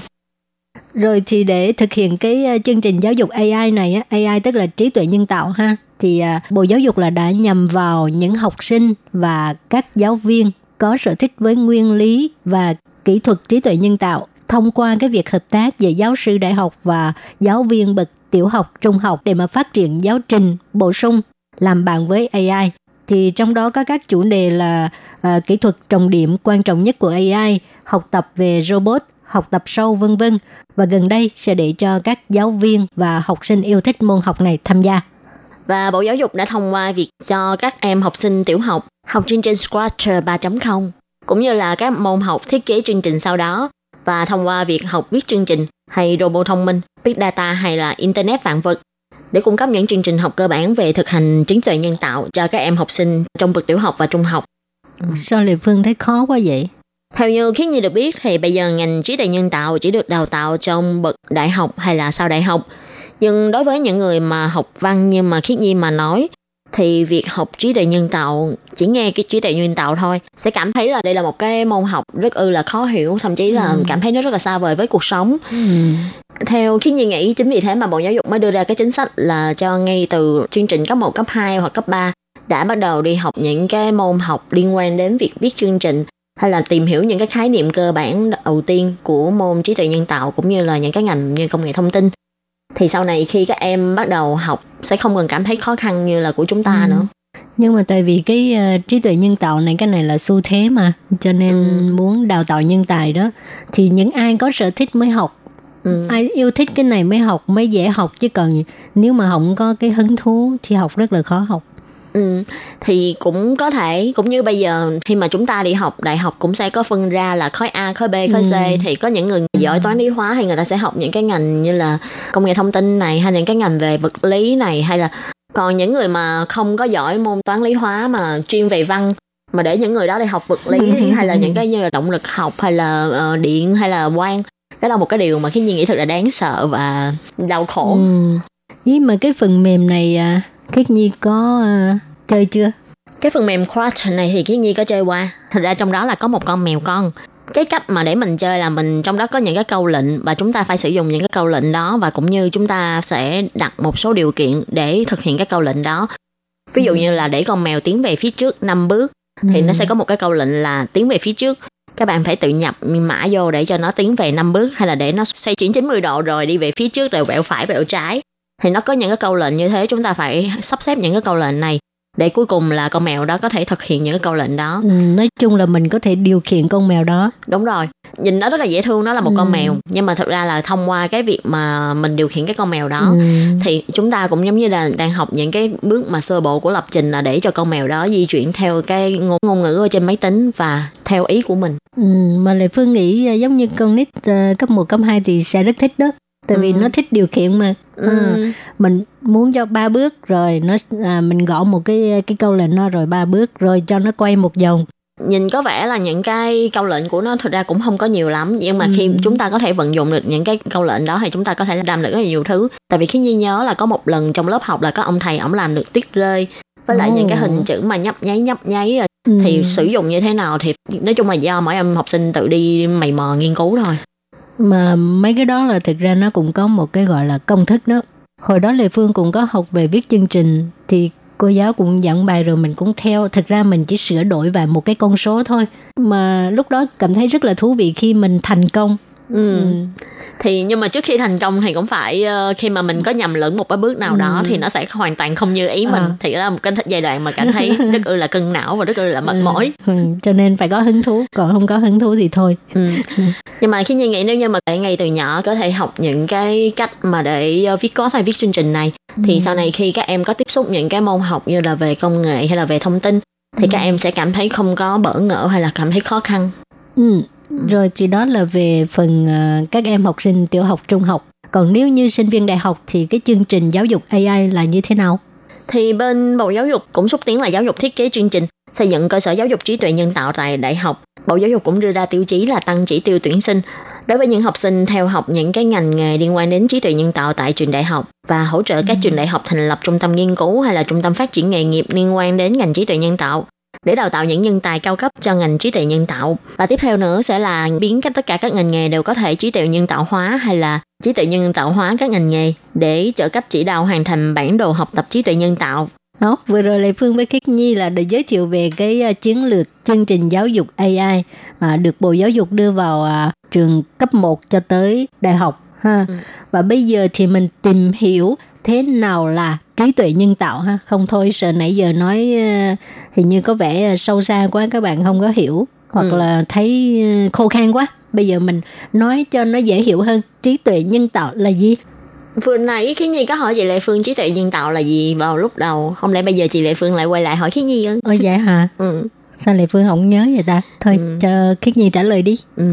Speaker 2: Rồi thì để thực hiện cái ờ, chương trình giáo dục AI này AI tức là trí tuệ nhân tạo ha, thì ờ, Bộ Giáo dục là đã nhằm vào những học sinh và các giáo viên có sở thích với nguyên lý và kỹ thuật trí tuệ nhân tạo thông qua cái việc hợp tác giữa giáo sư đại học và giáo viên bậc tiểu học, trung học để mà phát triển giáo trình bổ sung làm bạn với AI. Thì trong đó có các chủ đề là uh, kỹ thuật trọng điểm quan trọng nhất của AI, học tập về robot, học tập sâu vân vân và gần đây sẽ để cho các giáo viên và học sinh yêu thích môn học này tham gia.
Speaker 5: Và Bộ Giáo dục đã thông qua việc cho các em học sinh tiểu học học chương trình Scratch 3.0 cũng như là các môn học thiết kế chương trình sau đó và thông qua việc học viết chương trình hay robot thông minh, big data hay là internet vạn vật để cung cấp những chương trình học cơ bản về thực hành trí tuệ nhân tạo cho các em học sinh trong bậc tiểu học và trung học.
Speaker 2: Sao Lê Phương thấy khó quá vậy?
Speaker 5: Theo như khiến Nhi được biết thì bây giờ ngành trí tuệ nhân tạo chỉ được đào tạo trong bậc đại học hay là sau đại học. Nhưng đối với những người mà học văn nhưng mà khiết nhi mà nói thì việc học trí tuệ nhân tạo chỉ nghe cái trí tuệ nhân tạo thôi sẽ cảm thấy là đây là một cái môn học rất ư là khó hiểu thậm chí là ừ. cảm thấy nó rất là xa vời với cuộc sống ừ. theo khiến nhi nghĩ chính vì thế mà bộ giáo dục mới đưa ra cái chính sách là cho ngay từ chương trình cấp 1, cấp 2 hoặc cấp 3 đã bắt đầu đi học những cái môn học liên quan đến việc viết chương trình hay là tìm hiểu những cái khái niệm cơ bản đầu tiên của môn trí tuệ nhân tạo cũng như là những cái ngành như công nghệ thông tin thì sau này khi các em bắt đầu học sẽ không còn cảm thấy khó khăn như là của chúng ta ừ. nữa
Speaker 2: nhưng mà tại vì cái uh, trí tuệ nhân tạo này cái này là xu thế mà cho nên ừ. muốn đào tạo nhân tài đó thì những ai có sở thích mới học ừ. ai yêu thích cái này mới học mới dễ học chứ còn nếu mà không có cái hứng thú thì học rất là khó học
Speaker 5: Ừ, thì cũng có thể cũng như bây giờ khi mà chúng ta đi học đại học cũng sẽ có phân ra là khối A, khối B, khối C ừ. thì có những người giỏi toán lý hóa thì người ta sẽ học những cái ngành như là công nghệ thông tin này hay những cái ngành về vật lý này hay là còn những người mà không có giỏi môn toán lý hóa mà chuyên về văn mà để những người đó đi học vật lý hay là những cái như là động lực học hay là uh, điện hay là quan cái đó là một cái điều mà khi nhi nghĩ thật là đáng sợ và đau khổ
Speaker 2: ừ. với mà cái phần mềm này à, Khiết Nhi có uh, chơi chưa?
Speaker 5: Cái phần mềm Crush này thì Khiết Nhi có chơi qua. Thật ra trong đó là có một con mèo con. Cái cách mà để mình chơi là mình trong đó có những cái câu lệnh và chúng ta phải sử dụng những cái câu lệnh đó và cũng như chúng ta sẽ đặt một số điều kiện để thực hiện cái câu lệnh đó. Ví dụ ừ. như là để con mèo tiến về phía trước 5 bước thì ừ. nó sẽ có một cái câu lệnh là tiến về phía trước các bạn phải tự nhập mã vô để cho nó tiến về 5 bước hay là để nó xoay chuyển 90 độ rồi đi về phía trước rồi quẹo phải quẹo trái thì nó có những cái câu lệnh như thế chúng ta phải sắp xếp những cái câu lệnh này để cuối cùng là con mèo đó có thể thực hiện những cái câu lệnh đó.
Speaker 2: Ừ, nói chung là mình có thể điều khiển con mèo đó.
Speaker 5: Đúng rồi. Nhìn nó rất là dễ thương, nó là một ừ. con mèo, nhưng mà thực ra là thông qua cái việc mà mình điều khiển cái con mèo đó ừ. thì chúng ta cũng giống như là đang học những cái bước mà sơ bộ của lập trình là để cho con mèo đó di chuyển theo cái ngôn, ngôn ngữ ở trên máy tính và theo ý của mình.
Speaker 2: Ừ, mà Lệ Phương nghĩ à, giống như con nít uh, cấp 1, cấp 2 thì sẽ rất thích đó tại vì ừ. nó thích điều khiển mà ừ. à, mình muốn cho ba bước rồi nó à, mình gõ một cái cái câu lệnh nó rồi ba bước rồi cho nó quay một vòng
Speaker 5: nhìn có vẻ là những cái câu lệnh của nó thực ra cũng không có nhiều lắm nhưng mà ừ. khi chúng ta có thể vận dụng được những cái câu lệnh đó thì chúng ta có thể làm được rất là nhiều thứ tại vì khi nhi nhớ là có một lần trong lớp học là có ông thầy ổng làm được tuyết rơi với lại oh. những cái hình chữ mà nhấp nháy nhấp nháy ừ. thì sử dụng như thế nào thì nói chung là do mỗi em học sinh tự đi mày mò nghiên cứu thôi
Speaker 2: mà mấy cái đó là thực ra nó cũng có một cái gọi là công thức đó. Hồi đó lê phương cũng có học về viết chương trình, thì cô giáo cũng giảng bài rồi mình cũng theo. Thực ra mình chỉ sửa đổi vài một cái con số thôi. Mà lúc đó cảm thấy rất là thú vị khi mình thành công
Speaker 5: ừ. ừ. thì nhưng mà trước khi thành công thì cũng phải uh, khi mà mình có nhầm lẫn một cái bước nào đó ừ. thì nó sẽ hoàn toàn không như ý mình à. thì đó là một cái giai đoạn mà cảm thấy rất ư là cân não và rất ư là mệt ừ. mỏi
Speaker 2: ừ. cho nên phải có hứng thú còn không có hứng thú thì thôi ừ.
Speaker 5: ừ. nhưng mà khi như nghĩ nếu như mà ngay từ nhỏ có thể học những cái cách mà để uh, viết code hay viết chương trình này thì ừ. sau này khi các em có tiếp xúc những cái môn học như là về công nghệ hay là về thông tin thì ừ. các em sẽ cảm thấy không có bỡ ngỡ hay là cảm thấy khó khăn
Speaker 2: ừ rồi chỉ đó là về phần uh, các em học sinh tiểu học, trung học. Còn nếu như sinh viên đại học thì cái chương trình giáo dục AI là như thế nào?
Speaker 5: Thì bên Bộ Giáo dục cũng xúc tiến là giáo dục thiết kế chương trình xây dựng cơ sở giáo dục trí tuệ nhân tạo tại đại học. Bộ Giáo dục cũng đưa ra tiêu chí là tăng chỉ tiêu tuyển sinh đối với những học sinh theo học những cái ngành nghề liên quan đến trí tuệ nhân tạo tại trường đại học và hỗ trợ các ừ. trường đại học thành lập trung tâm nghiên cứu hay là trung tâm phát triển nghề nghiệp liên quan đến ngành trí tuệ nhân tạo để đào tạo những nhân tài cao cấp cho ngành trí tuệ nhân tạo. Và tiếp theo nữa sẽ là biến cách tất cả các ngành nghề đều có thể trí tuệ nhân tạo hóa hay là trí tuệ nhân tạo hóa các ngành nghề để trợ cấp chỉ đạo hoàn thành bản đồ học tập trí tuệ nhân tạo.
Speaker 2: Đó, vừa rồi Lê Phương với Khiết Nhi là để giới thiệu về cái uh, chiến lược chương trình giáo dục AI à, được Bộ Giáo dục đưa vào à, trường cấp 1 cho tới đại học ha. Ừ. Và bây giờ thì mình tìm hiểu thế nào là trí tuệ nhân tạo ha? Không thôi sợ nãy giờ nói uh, hình như có vẻ sâu xa quá các bạn không có hiểu hoặc ừ. là thấy ờ, khô khan quá. Bây giờ mình nói cho nó dễ hiểu hơn trí tuệ nhân tạo là gì?
Speaker 5: Vừa nãy khi nhi có hỏi chị lệ phương trí tuệ nhân tạo là gì vào lúc đầu? Không lẽ bây giờ chị lệ phương lại quay lại hỏi khí nhi ư
Speaker 2: ôi vậy hả? Ừ sao lệ phương không nhớ vậy ta thôi ừ. cho khiết nhi trả lời đi
Speaker 5: ừ.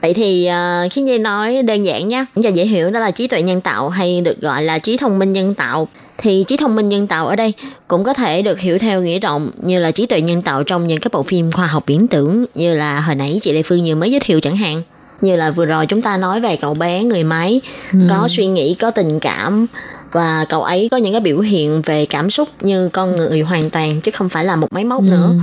Speaker 5: vậy thì uh, khiết nhi nói đơn giản nhé cho dễ hiểu đó là trí tuệ nhân tạo hay được gọi là trí thông minh nhân tạo thì trí thông minh nhân tạo ở đây cũng có thể được hiểu theo nghĩa rộng như là trí tuệ nhân tạo trong những cái bộ phim khoa học viễn tưởng như là hồi nãy chị Lê Phương vừa mới giới thiệu chẳng hạn như là vừa rồi chúng ta nói về cậu bé người máy ừ. có suy nghĩ có tình cảm và cậu ấy có những cái biểu hiện về cảm xúc như con người hoàn toàn chứ không phải là một máy móc ừ. nữa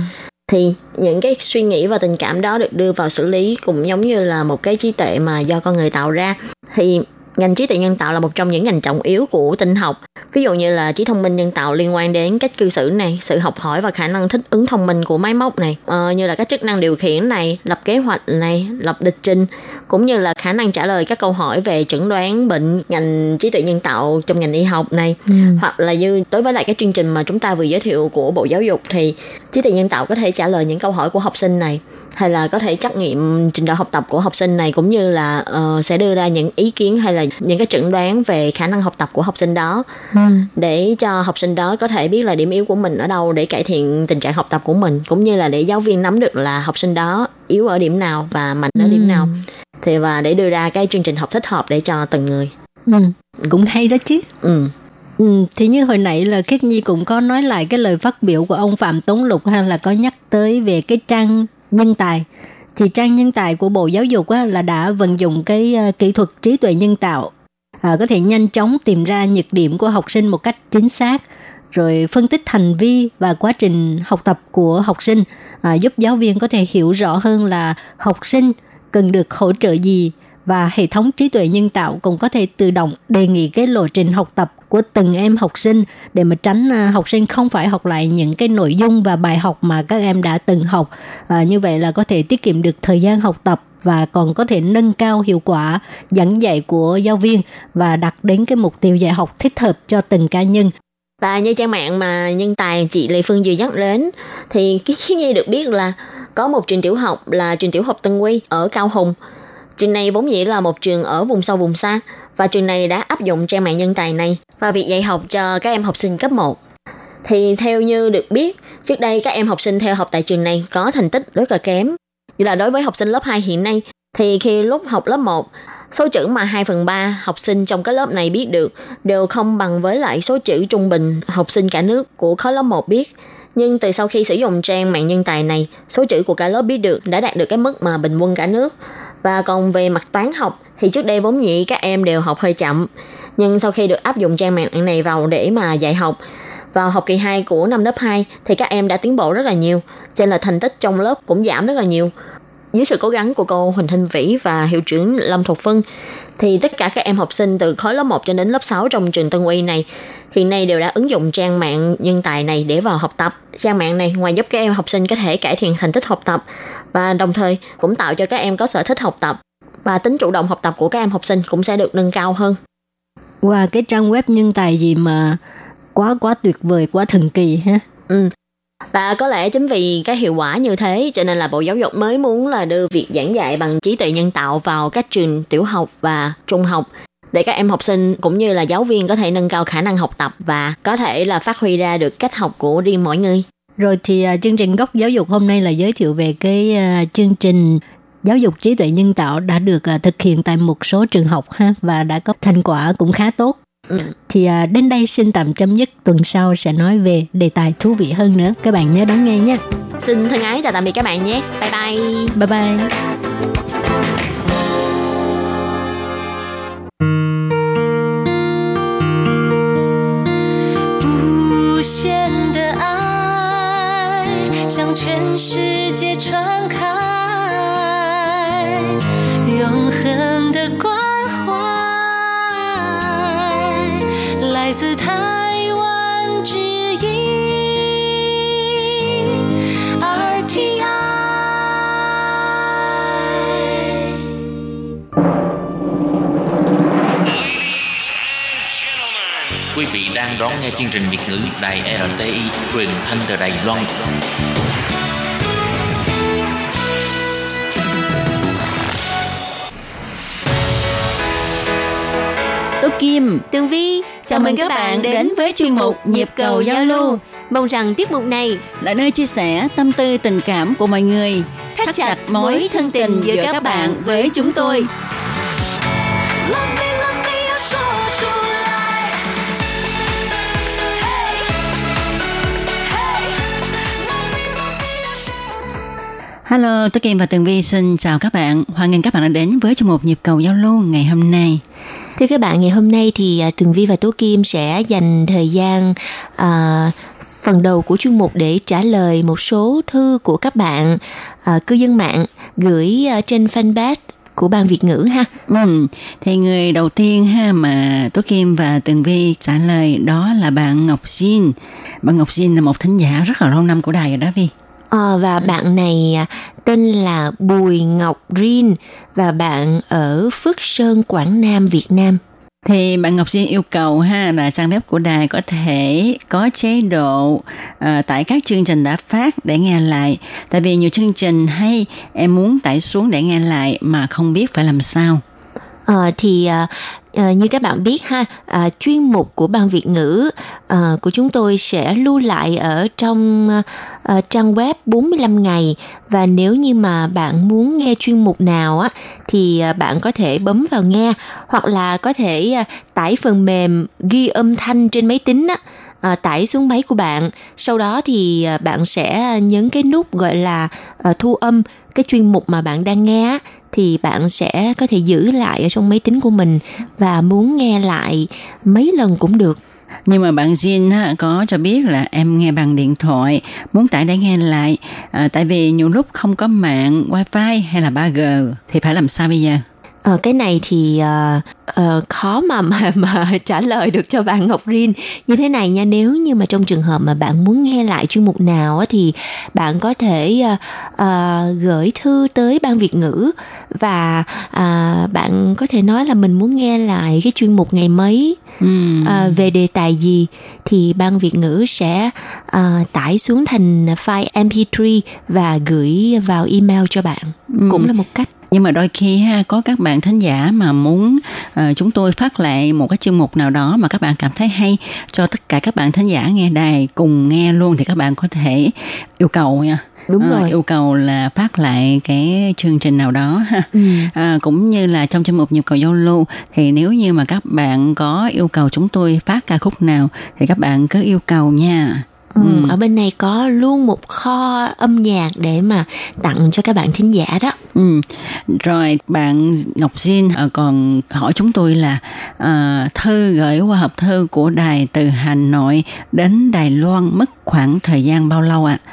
Speaker 5: thì những cái suy nghĩ và tình cảm đó được đưa vào xử lý cũng giống như là một cái trí tuệ mà do con người tạo ra. Thì ngành trí tuệ nhân tạo là một trong những ngành trọng yếu của tinh học. Ví dụ như là trí thông minh nhân tạo liên quan đến cách cư xử này sự học hỏi và khả năng thích ứng thông minh của máy móc này. Ờ, như là các chức năng điều khiển này lập kế hoạch này lập lịch trình cũng như là khả năng trả lời các câu hỏi về chẩn đoán bệnh ngành trí tuệ nhân tạo trong ngành y học này. Ừ. hoặc là như đối với lại cái chương trình mà chúng ta vừa giới thiệu của bộ giáo dục thì trí tuệ nhân tạo có thể trả lời những câu hỏi của học sinh này hay là có thể trắc nghiệm trình độ học tập của học sinh này cũng như là uh, sẽ đưa ra những ý kiến hay là những cái chẩn đoán về khả năng học tập của học sinh đó ừ. để cho học sinh đó có thể biết là điểm yếu của mình ở đâu để cải thiện tình trạng học tập của mình cũng như là để giáo viên nắm được là học sinh đó yếu ở điểm nào và mạnh ở ừ. điểm nào thì và để đưa ra cái chương trình học thích hợp để cho từng người
Speaker 2: ừ. cũng hay đó chứ ừ Ừ, thì như hồi nãy là Khiết Nhi cũng có nói lại cái lời phát biểu của ông Phạm Tống Lục hay là có nhắc tới về cái trang nhân tài thì trang nhân tài của Bộ Giáo dục á, là đã vận dụng cái uh, kỹ thuật trí tuệ nhân tạo à, có thể nhanh chóng tìm ra nhược điểm của học sinh một cách chính xác rồi phân tích hành vi và quá trình học tập của học sinh à, giúp giáo viên có thể hiểu rõ hơn là học sinh cần được hỗ trợ gì và hệ thống trí tuệ nhân tạo cũng có thể tự động đề nghị cái lộ trình học tập của từng em học sinh để mà tránh à, học sinh không phải học lại những cái nội dung và bài học mà các em đã từng học. À, như vậy là có thể tiết kiệm được thời gian học tập và còn có thể nâng cao hiệu quả giảng dạy của giáo viên và đặt đến cái mục tiêu dạy học thích hợp cho từng cá nhân.
Speaker 5: Và như trang mạng mà nhân tài chị Lê Phương vừa nhắc đến thì cái khi nhi được biết là có một trường tiểu học là trường tiểu học Tân Quy ở Cao Hùng Trường này vốn dĩ là một trường ở vùng sâu vùng xa và trường này đã áp dụng trang mạng nhân tài này vào việc dạy học cho các em học sinh cấp 1. Thì theo như được biết, trước đây các em học sinh theo học tại trường này có thành tích rất là kém. Như là đối với học sinh lớp 2 hiện nay, thì khi lúc học lớp 1, số chữ mà 2 phần 3 học sinh trong cái lớp này biết được đều không bằng với lại số chữ trung bình học sinh cả nước của khối lớp 1 biết. Nhưng từ sau khi sử dụng trang mạng nhân tài này, số chữ của cả lớp biết được đã đạt được cái mức mà bình quân cả nước. Và còn về mặt toán học thì trước đây vốn dĩ các em đều học hơi chậm. Nhưng sau khi được áp dụng trang mạng này vào để mà dạy học, vào học kỳ 2 của năm lớp 2 thì các em đã tiến bộ rất là nhiều, cho nên là thành tích trong lớp cũng giảm rất là nhiều. Dưới sự cố gắng của cô Huỳnh Thanh Vĩ và hiệu trưởng Lâm Thục Phân thì tất cả các em học sinh từ khối lớp 1 cho đến lớp 6 trong trường Tân Uy này hiện nay đều đã ứng dụng trang mạng nhân tài này để vào học tập. Trang mạng này ngoài giúp các em học sinh có thể cải thiện thành tích học tập và đồng thời cũng tạo cho các em có sở thích học tập và tính chủ động học tập của các em học sinh cũng sẽ được nâng cao hơn.
Speaker 2: Wow, cái trang web nhân tài gì mà quá quá tuyệt vời, quá thần kỳ ha.
Speaker 5: Ừ. Và có lẽ chính vì cái hiệu quả như thế cho nên là Bộ Giáo dục mới muốn là đưa việc giảng dạy bằng trí tuệ nhân tạo vào các trường tiểu học và trung học để các em học sinh cũng như là giáo viên có thể nâng cao khả năng học tập và có thể là phát huy ra được cách học của riêng mỗi người.
Speaker 2: Rồi thì uh, chương trình góc giáo dục hôm nay là giới thiệu về cái uh, chương trình giáo dục trí tuệ nhân tạo đã được uh, thực hiện tại một số trường học ha và đã có thành quả cũng khá tốt. Ừ. Thì đến đây xin tạm chấm dứt tuần sau sẽ nói về đề tài thú vị hơn nữa. Các bạn nhớ đón nghe nhé.
Speaker 5: Xin thân ái chào tạm biệt các bạn nhé. Bye bye.
Speaker 2: Bye bye. 全世界传开，永恒的关怀，来自台湾之音 RTI。
Speaker 6: Quý vị đang đón nghe chương trình Việt ngữ Đài RTI truyền thanh từ Đài Loan.
Speaker 4: Tố Kim,
Speaker 1: Tường Vi,
Speaker 4: chào mừng các bạn đến với chuyên mục Nhịp cầu giao lưu.
Speaker 1: Mong rằng tiết mục này
Speaker 4: là nơi chia sẻ tâm tư tình cảm của mọi người, thắt chặt mối thân tình giữa các bạn với chúng tôi. Hello, tôi Kim và Tường Vi xin chào các bạn. Hoan nghênh các bạn đã đến với chuyên mục nhịp cầu giao lưu ngày hôm nay.
Speaker 1: Thưa các bạn, ngày hôm nay thì à, Tường Vi và Tố Kim sẽ dành thời gian uh, phần đầu của chuyên mục để trả lời một số thư của các bạn uh, cư dân mạng gửi uh, trên fanpage của ban Việt ngữ ha.
Speaker 4: Ừ, thì người đầu tiên ha mà Tố Kim và Tường Vi trả lời đó là bạn Ngọc Jin. Bạn Ngọc Jin là một thính giả rất là lâu năm của đài rồi đó Vi.
Speaker 1: À, và bạn này à, tên là Bùi Ngọc Rin và bạn ở Phước Sơn, Quảng Nam, Việt Nam.
Speaker 4: Thì bạn Ngọc Duyên yêu cầu ha là trang web của đài có thể có chế độ uh, tải các chương trình đã phát để nghe lại. Tại vì nhiều chương trình hay em muốn tải xuống để nghe lại mà không biết phải làm sao.
Speaker 1: À, thì uh, à, như các bạn biết ha à, chuyên mục của ban việt ngữ à, của chúng tôi sẽ lưu lại ở trong à, trang web 45 ngày. Và nếu như mà bạn muốn nghe chuyên mục nào á thì bạn có thể bấm vào nghe hoặc là có thể à, tải phần mềm ghi âm thanh trên máy tính á à, tải xuống máy của bạn. Sau đó thì à, bạn sẽ nhấn cái nút gọi là à, thu âm cái chuyên mục mà bạn đang nghe thì bạn sẽ có thể giữ lại ở trong máy tính của mình và muốn nghe lại mấy lần cũng được.
Speaker 4: Nhưng mà bạn Jin có cho biết là em nghe bằng điện thoại muốn tải để nghe lại. À, tại vì nhiều lúc không có mạng wifi hay là 3G thì phải làm sao bây giờ?
Speaker 1: Ờ, cái này thì uh, uh, khó mà, mà mà trả lời được cho bạn Ngọc Rin như thế này nha nếu như mà trong trường hợp mà bạn muốn nghe lại chuyên mục nào thì bạn có thể uh, uh, gửi thư tới ban Việt ngữ và uh, bạn có thể nói là mình muốn nghe lại cái chuyên mục ngày mấy ừ. uh, về đề tài gì thì ban Việt ngữ sẽ uh, tải xuống thành file MP3 và gửi vào email cho bạn ừ. cũng là một cách
Speaker 4: nhưng mà đôi khi ha có các bạn thính giả mà muốn uh, chúng tôi phát lại một cái chương mục nào đó mà các bạn cảm thấy hay cho tất cả các bạn thính giả nghe đài cùng nghe luôn thì các bạn có thể yêu cầu nha.
Speaker 1: Đúng à, rồi.
Speaker 4: yêu cầu là phát lại cái chương trình nào đó ha. Ừ. à, cũng như là trong chương mục nhịp cầu giao lưu thì nếu như mà các bạn có yêu cầu chúng tôi phát ca khúc nào thì các bạn cứ yêu cầu nha
Speaker 1: Ừ. ừ. ở bên này có luôn một kho âm nhạc để mà tặng cho các bạn thính giả đó
Speaker 4: ừ. rồi bạn ngọc Jin ờ, còn hỏi chúng tôi là uh, thư gửi qua hộp thư của đài từ hà nội đến đài loan mất khoảng thời gian bao lâu ạ à?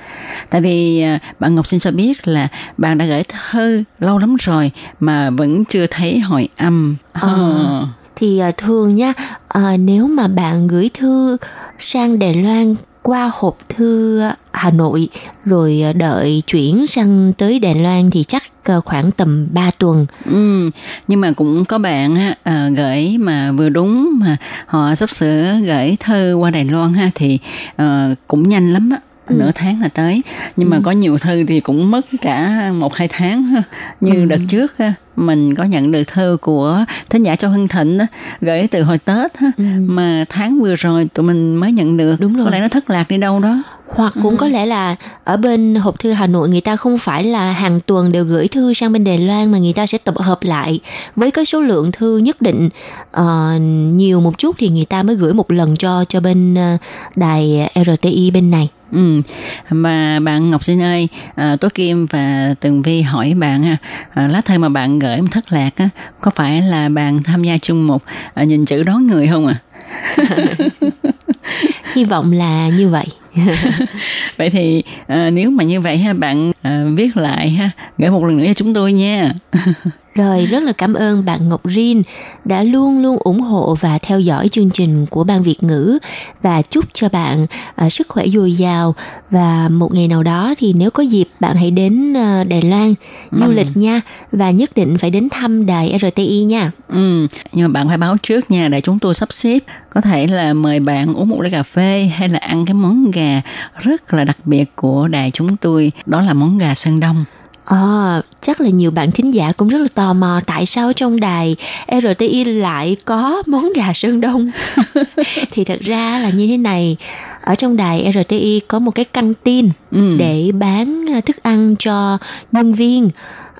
Speaker 4: tại vì uh, bạn ngọc Jin cho biết là bạn đã gửi thư lâu lắm rồi mà vẫn chưa thấy hồi âm
Speaker 1: uh. thì uh, thường nha uh, nếu mà bạn gửi thư sang Đài Loan qua hộp thư Hà Nội rồi ờ, đợi chuyển sang tới Đài Loan thì chắc ờ, khoảng tầm 3 tuần.
Speaker 4: Ừ, nhưng mà cũng có bạn á, à, gửi mà vừa đúng mà họ sắp sửa gửi thư qua Đài Loan ha thì à, cũng nhanh lắm á ừ. nửa tháng là tới nhưng ừ. mà có nhiều thư thì cũng mất cả một hai tháng như ừ. đợt trước mình có nhận được thư của thính giả Châu Hưng Thịnh á, gửi từ hồi Tết ừ. mà tháng vừa rồi tụi mình mới nhận được
Speaker 1: đúng rồi
Speaker 4: có lẽ nó thất lạc đi đâu đó
Speaker 1: hoặc cũng ừ. có lẽ là ở bên hộp thư Hà Nội người ta không phải là hàng tuần đều gửi thư sang bên Đài Loan mà người ta sẽ tập hợp lại với cái số lượng thư nhất định uh, nhiều một chút thì người ta mới gửi một lần cho cho bên uh, đài RTI bên này.
Speaker 4: Ừ. Mà bạn Ngọc Sinh ơi, à, Tố Kim và Tường Vi hỏi bạn ha, à, lá thư mà bạn gửi thất lạc á, có phải là bạn tham gia chung một à, nhìn chữ đón người không à?
Speaker 1: Hy vọng là như vậy.
Speaker 4: vậy thì uh, nếu mà như vậy ha bạn uh, viết lại ha gửi một lần nữa cho chúng tôi nha.
Speaker 1: rồi rất là cảm ơn bạn Ngọc Rin đã luôn luôn ủng hộ và theo dõi chương trình của ban Việt ngữ. Và chúc cho bạn uh, sức khỏe dồi dào. Và một ngày nào đó thì nếu có dịp bạn hãy đến uh, Đài Loan du ừ. lịch nha. Và nhất định phải đến thăm đài RTI nha.
Speaker 4: Ừ, nhưng mà bạn phải báo trước nha để chúng tôi sắp xếp. Có thể là mời bạn uống một ly cà phê hay là ăn cái món gà rất là đặc biệt của đài chúng tôi. Đó là món gà sơn đông
Speaker 1: À, chắc là nhiều bạn thính giả cũng rất là tò mò tại sao trong đài RTI lại có món gà sơn đông. thì thật ra là như thế này, ở trong đài RTI có một cái căng tin ừ. để bán à, thức ăn cho nhân viên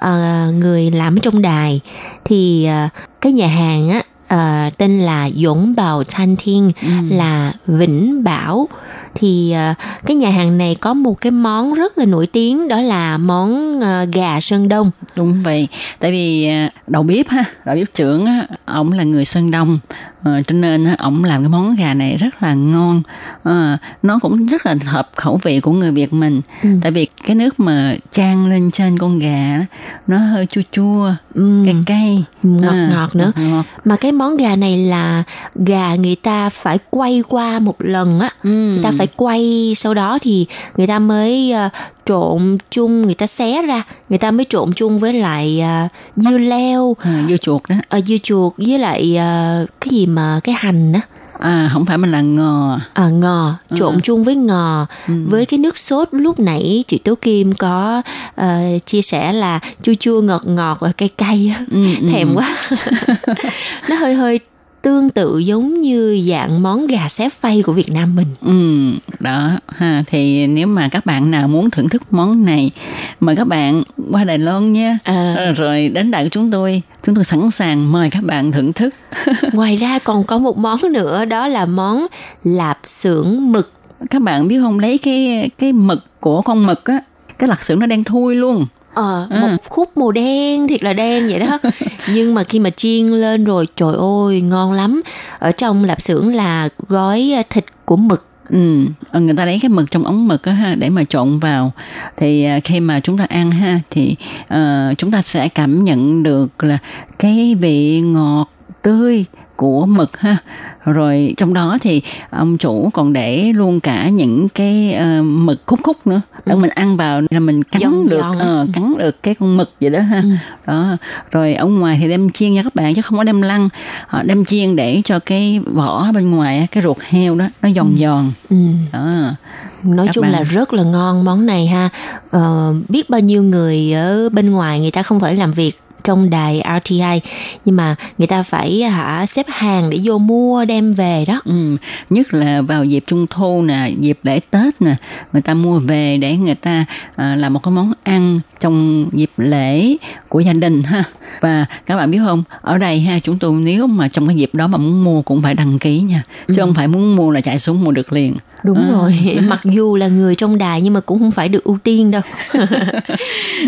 Speaker 1: uh, người làm trong đài thì uh, cái nhà hàng á uh, tên là Dũng Bảo Thanh Thiên ừ. là Vĩnh Bảo thì uh, cái nhà hàng này có một cái món rất là nổi tiếng đó là món uh, gà Sơn Đông.
Speaker 4: Đúng vậy, tại vì đầu bếp ha, đầu bếp trưởng á, ông là người Sơn Đông à, cho nên ổng làm cái món gà này rất là ngon à, nó cũng rất là hợp khẩu vị của người việt mình ừ. tại vì cái nước mà chan lên trên con gà nó hơi chua chua ừ. cay cay
Speaker 1: ngọt à, ngọt nữa ngọt. mà cái món gà này là gà người ta phải quay qua một lần á ừ. người ta phải quay sau đó thì người ta mới uh, trộn chung người ta xé ra người ta mới trộn chung với lại uh, dưa leo
Speaker 4: à, dưa chuột đó
Speaker 1: à, dưa chuột với lại uh, cái gì mà cái hành á
Speaker 4: À không phải mà là ngò.
Speaker 1: À ngò, trộn à. chung với ngò ừ. với cái nước sốt lúc nãy chị Tố Kim có uh, chia sẻ là chua chua ngọt ngọt và cay cay Ừ, Thèm ừ. quá. nó hơi hơi tương tự giống như dạng món gà xếp phay của Việt Nam mình.
Speaker 4: Ừ, đó ha thì nếu mà các bạn nào muốn thưởng thức món này mời các bạn qua Đài Loan nha. À. Rồi đến đại của chúng tôi, chúng tôi sẵn sàng mời các bạn thưởng thức.
Speaker 1: Ngoài ra còn có một món nữa đó là món lạp xưởng mực.
Speaker 4: Các bạn biết không lấy cái cái mực của con mực á, cái lạp xưởng nó đen thui luôn
Speaker 1: ờ à. một khúc màu đen thiệt là đen vậy đó. Nhưng mà khi mà chiên lên rồi trời ơi ngon lắm. Ở trong lạp xưởng là gói à, thịt của mực.
Speaker 4: Ừ, ờ, người ta lấy cái mực trong ống mực á ha để mà trộn vào. Thì à, khi mà chúng ta ăn ha thì uh, chúng ta sẽ cảm nhận được là cái vị ngọt tươi của mực ha rồi trong đó thì ông chủ còn để luôn cả những cái uh, mực khúc khúc nữa để ừ. mình ăn vào là mình cắn giòn, được giòn. Uh, cắn được cái con mực vậy đó ha ừ. đó rồi ở ngoài thì đem chiên nha các bạn chứ không có đem lăn họ đem chiên để cho cái vỏ bên ngoài cái ruột heo đó nó giòn ừ. giòn ừ. đó
Speaker 1: nói các chung bạn. là rất là ngon món này ha ờ, biết bao nhiêu người ở bên ngoài người ta không phải làm việc trong đài RTI nhưng mà người ta phải hả xếp hàng để vô mua đem về đó.
Speaker 4: Ừ, nhất là vào dịp trung thu nè dịp lễ tết nè người ta mua về để người ta à, làm một cái món ăn trong dịp lễ của gia đình ha. Và các bạn biết không ở đây ha chúng tôi nếu mà trong cái dịp đó mà muốn mua cũng phải đăng ký nha. Chứ ừ. không phải muốn mua là chạy xuống mua được liền
Speaker 1: đúng à. rồi mặc dù là người trong đài nhưng mà cũng không phải được ưu tiên đâu.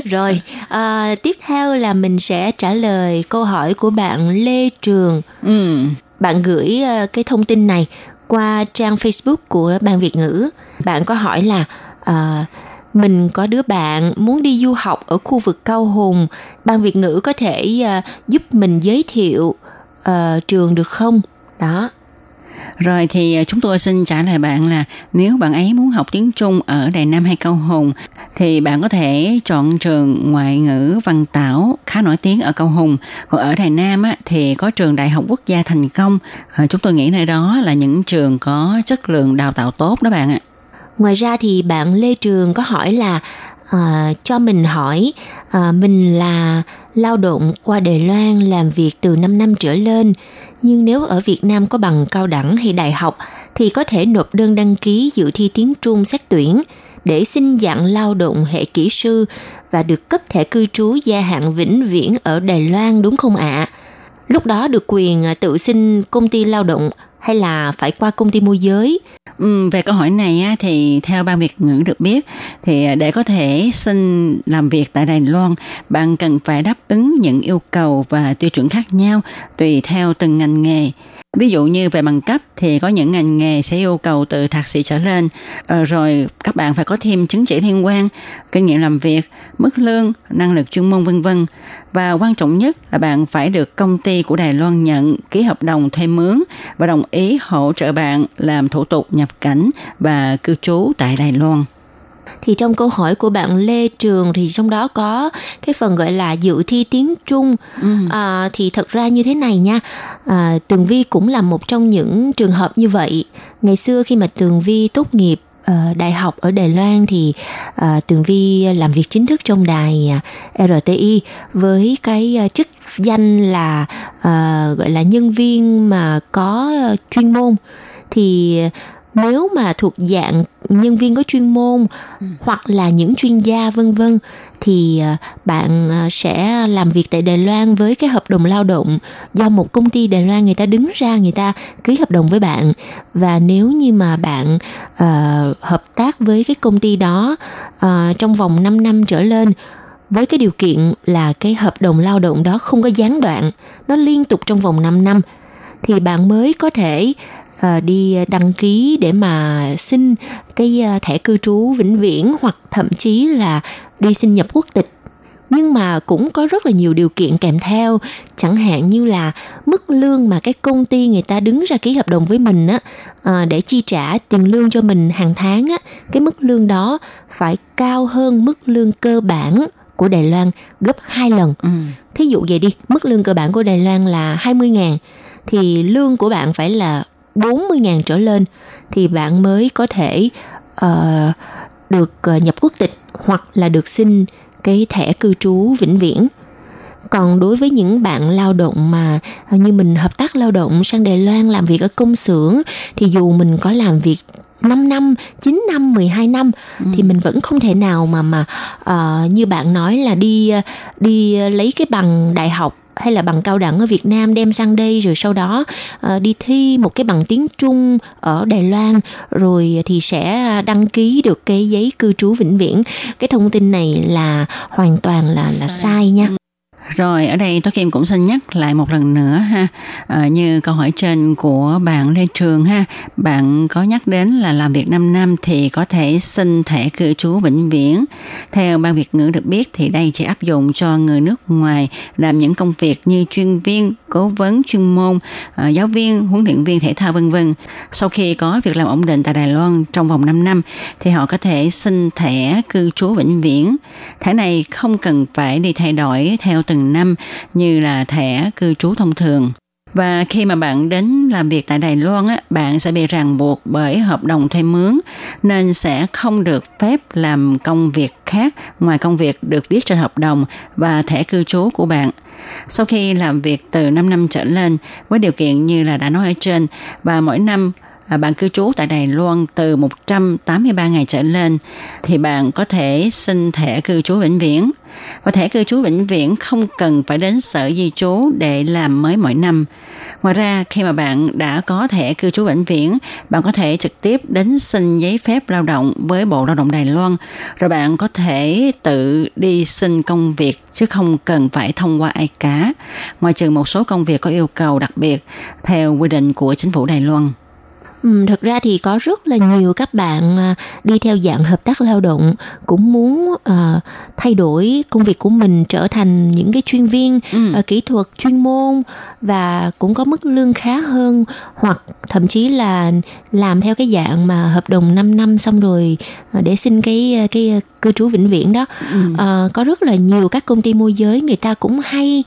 Speaker 1: Rồi à, tiếp theo là mình sẽ trả lời câu hỏi của bạn lê trường. Ừ. bạn gửi uh, cái thông tin này qua trang facebook của ban việt ngữ. Bạn có hỏi là uh, mình có đứa bạn muốn đi du học ở khu vực cao hùng. Ban việt ngữ có thể uh, giúp mình giới thiệu uh, trường được không? Đó
Speaker 4: rồi thì à, chúng tôi xin trả lời bạn là nếu bạn ấy muốn học tiếng Trung ở Đài Nam hay Cao Hùng thì bạn có thể chọn trường ngoại ngữ Văn Tảo khá nổi tiếng ở Cao Hùng. Còn ở Đài Nam á, thì có trường Đại học Quốc gia Thành Công. À, chúng tôi nghĩ nơi đó là những trường có chất lượng đào tạo tốt đó bạn ạ.
Speaker 1: Ngoài ra thì bạn Lê Trường có hỏi là à, cho mình hỏi à, mình là lao động qua Đài Loan làm việc từ 5 năm trở lên nhưng nếu ở Việt Nam có bằng cao đẳng hay đại học thì có thể nộp đơn đăng ký dự thi tiếng Trung xét tuyển để xin dạng lao động hệ kỹ sư và được cấp thẻ cư trú gia hạn vĩnh viễn ở Đài Loan đúng không ạ? À? Lúc đó được quyền ờ, tự xin công ty lao động hay là phải qua công ty môi giới?
Speaker 4: Ừ, về câu hỏi này á, thì theo ban Việt ngữ được biết thì à, để có thể xin làm việc tại Đài Loan, bạn cần phải đáp ứng những yêu cầu và tiêu chuẩn khác nhau tùy theo từng ngành nghề. Ví dụ như về bằng cấp thì có những ngành nghề sẽ yêu cầu từ thạc sĩ trở lên, ờ, rồi các bạn phải có thêm chứng chỉ liên quan, kinh nghiệm làm việc, mức lương, năng lực chuyên môn vân vân. Và quan trọng nhất là bạn phải được công ty của Đài Loan nhận ký hợp đồng thuê mướn và đồng ý hỗ trợ bạn làm thủ tục nhập cảnh và cư trú tại Đài Loan
Speaker 1: thì trong câu hỏi của bạn Lê Trường thì trong đó có cái phần gọi là dự thi tiếng Trung. Ừ. à, thì thật ra như thế này nha. À, Tường Vi cũng là một trong những trường hợp như vậy. Ngày xưa khi mà Tường Vi tốt nghiệp uh, đại học ở Đài Loan thì uh, Tường Vi làm việc chính thức trong đài uh, RTI với cái uh, chức danh là uh, gọi là nhân viên mà có uh, chuyên môn. Thì nếu mà thuộc dạng nhân viên có chuyên môn ừ. hoặc là những chuyên gia vân vân thì à, bạn à, sẽ làm việc tại Đài Loan với cái hợp đồng lao động do một công ty Đài Loan người ta đứng ra người ta ký hợp đồng với bạn và nếu như mà bạn uh, hợp tác với cái công ty đó uh, trong vòng 5 năm trở lên với cái điều kiện là cái hợp đồng lao động đó không có gián đoạn nó liên tục trong vòng 5 năm thì bạn mới có thể đi đăng ký để mà xin cái uh, thẻ cư trú vĩnh viễn hoặc thậm chí là đi xin nhập quốc tịch nhưng mà cũng có rất là nhiều điều kiện kèm theo chẳng hạn như là mức lương mà cái công ty người ta đứng ra ký hợp đồng với mình á à, để chi trả tiền lương cho mình hàng tháng á cái mức lương đó phải cao hơn mức lương cơ bản của Đài Loan gấp 2 lần. Ừ. Thí dụ vậy đi, mức lương cơ bản của Đài Loan là 20 ngàn thì lương của bạn phải là 40.000 trở lên thì bạn mới có thể uh, được uh, nhập quốc tịch hoặc là được xin cái thẻ cư trú vĩnh viễn. Còn đối với những bạn lao động mà như mình hợp tác lao động sang Đài Loan làm việc ở công xưởng thì dù mình có làm việc 5 năm, 9 năm, 12 năm ừ. thì mình vẫn không thể nào mà mà uh, như bạn nói là đi đi lấy cái bằng đại học hay là bằng cao đẳng ở Việt Nam đem sang đây rồi sau đó uh, đi thi một cái bằng tiếng Trung ở Đài Loan rồi thì sẽ đăng ký được cái giấy cư trú vĩnh viễn. Cái thông tin này là hoàn toàn là là sai nha
Speaker 4: rồi ở đây tôi Kim cũng xin nhắc lại một lần nữa ha. À, như câu hỏi trên của bạn Lê Trường ha. Bạn có nhắc đến là làm việc 5 năm thì có thể xin thẻ cư trú vĩnh viễn. Theo ban Việt ngữ được biết thì đây chỉ áp dụng cho người nước ngoài làm những công việc như chuyên viên cố vấn chuyên môn à, giáo viên huấn luyện viên thể thao vân vân. Sau khi có việc làm ổn định tại Đài Loan trong vòng 5 năm thì họ có thể xin thẻ cư trú vĩnh viễn. Thẻ này không cần phải đi thay đổi theo từng hàng năm như là thẻ cư trú thông thường. Và khi mà bạn đến làm việc tại Đài Loan, á, bạn sẽ bị ràng buộc bởi hợp đồng thuê mướn nên sẽ không được phép làm công việc khác ngoài công việc được viết trên hợp đồng và thẻ cư trú của bạn. Sau khi làm việc từ 5 năm trở lên với điều kiện như là đã nói ở trên và mỗi năm À, bạn cư trú tại Đài Loan từ 183 ngày trở lên thì bạn có thể xin thẻ cư trú vĩnh viễn và thẻ cư trú vĩnh viễn không cần phải đến sở di trú để làm mới mỗi năm. Ngoài ra, khi mà bạn đã có thẻ cư trú vĩnh viễn, bạn có thể trực tiếp đến xin giấy phép lao động với Bộ Lao động Đài Loan, rồi bạn có thể tự đi xin công việc chứ không cần phải thông qua ai cả, ngoài trừ một số công việc có yêu cầu đặc biệt theo quy định của chính phủ Đài Loan.
Speaker 1: Ừ, thực ra thì có rất là nhiều các bạn à, đi theo dạng hợp tác lao động cũng muốn uh, thay đổi công việc của mình trở thành những cái chuyên viên ừ. uh, kỹ thuật chuyên môn và cũng có mức lương khá hơn hoặc thậm chí là làm theo cái dạng mà hợp đồng 5 năm xong rồi uh, để xin cái cái cư trú vĩnh viễn đó ừ. uh, có rất là nhiều các công ty môi giới người ta cũng hay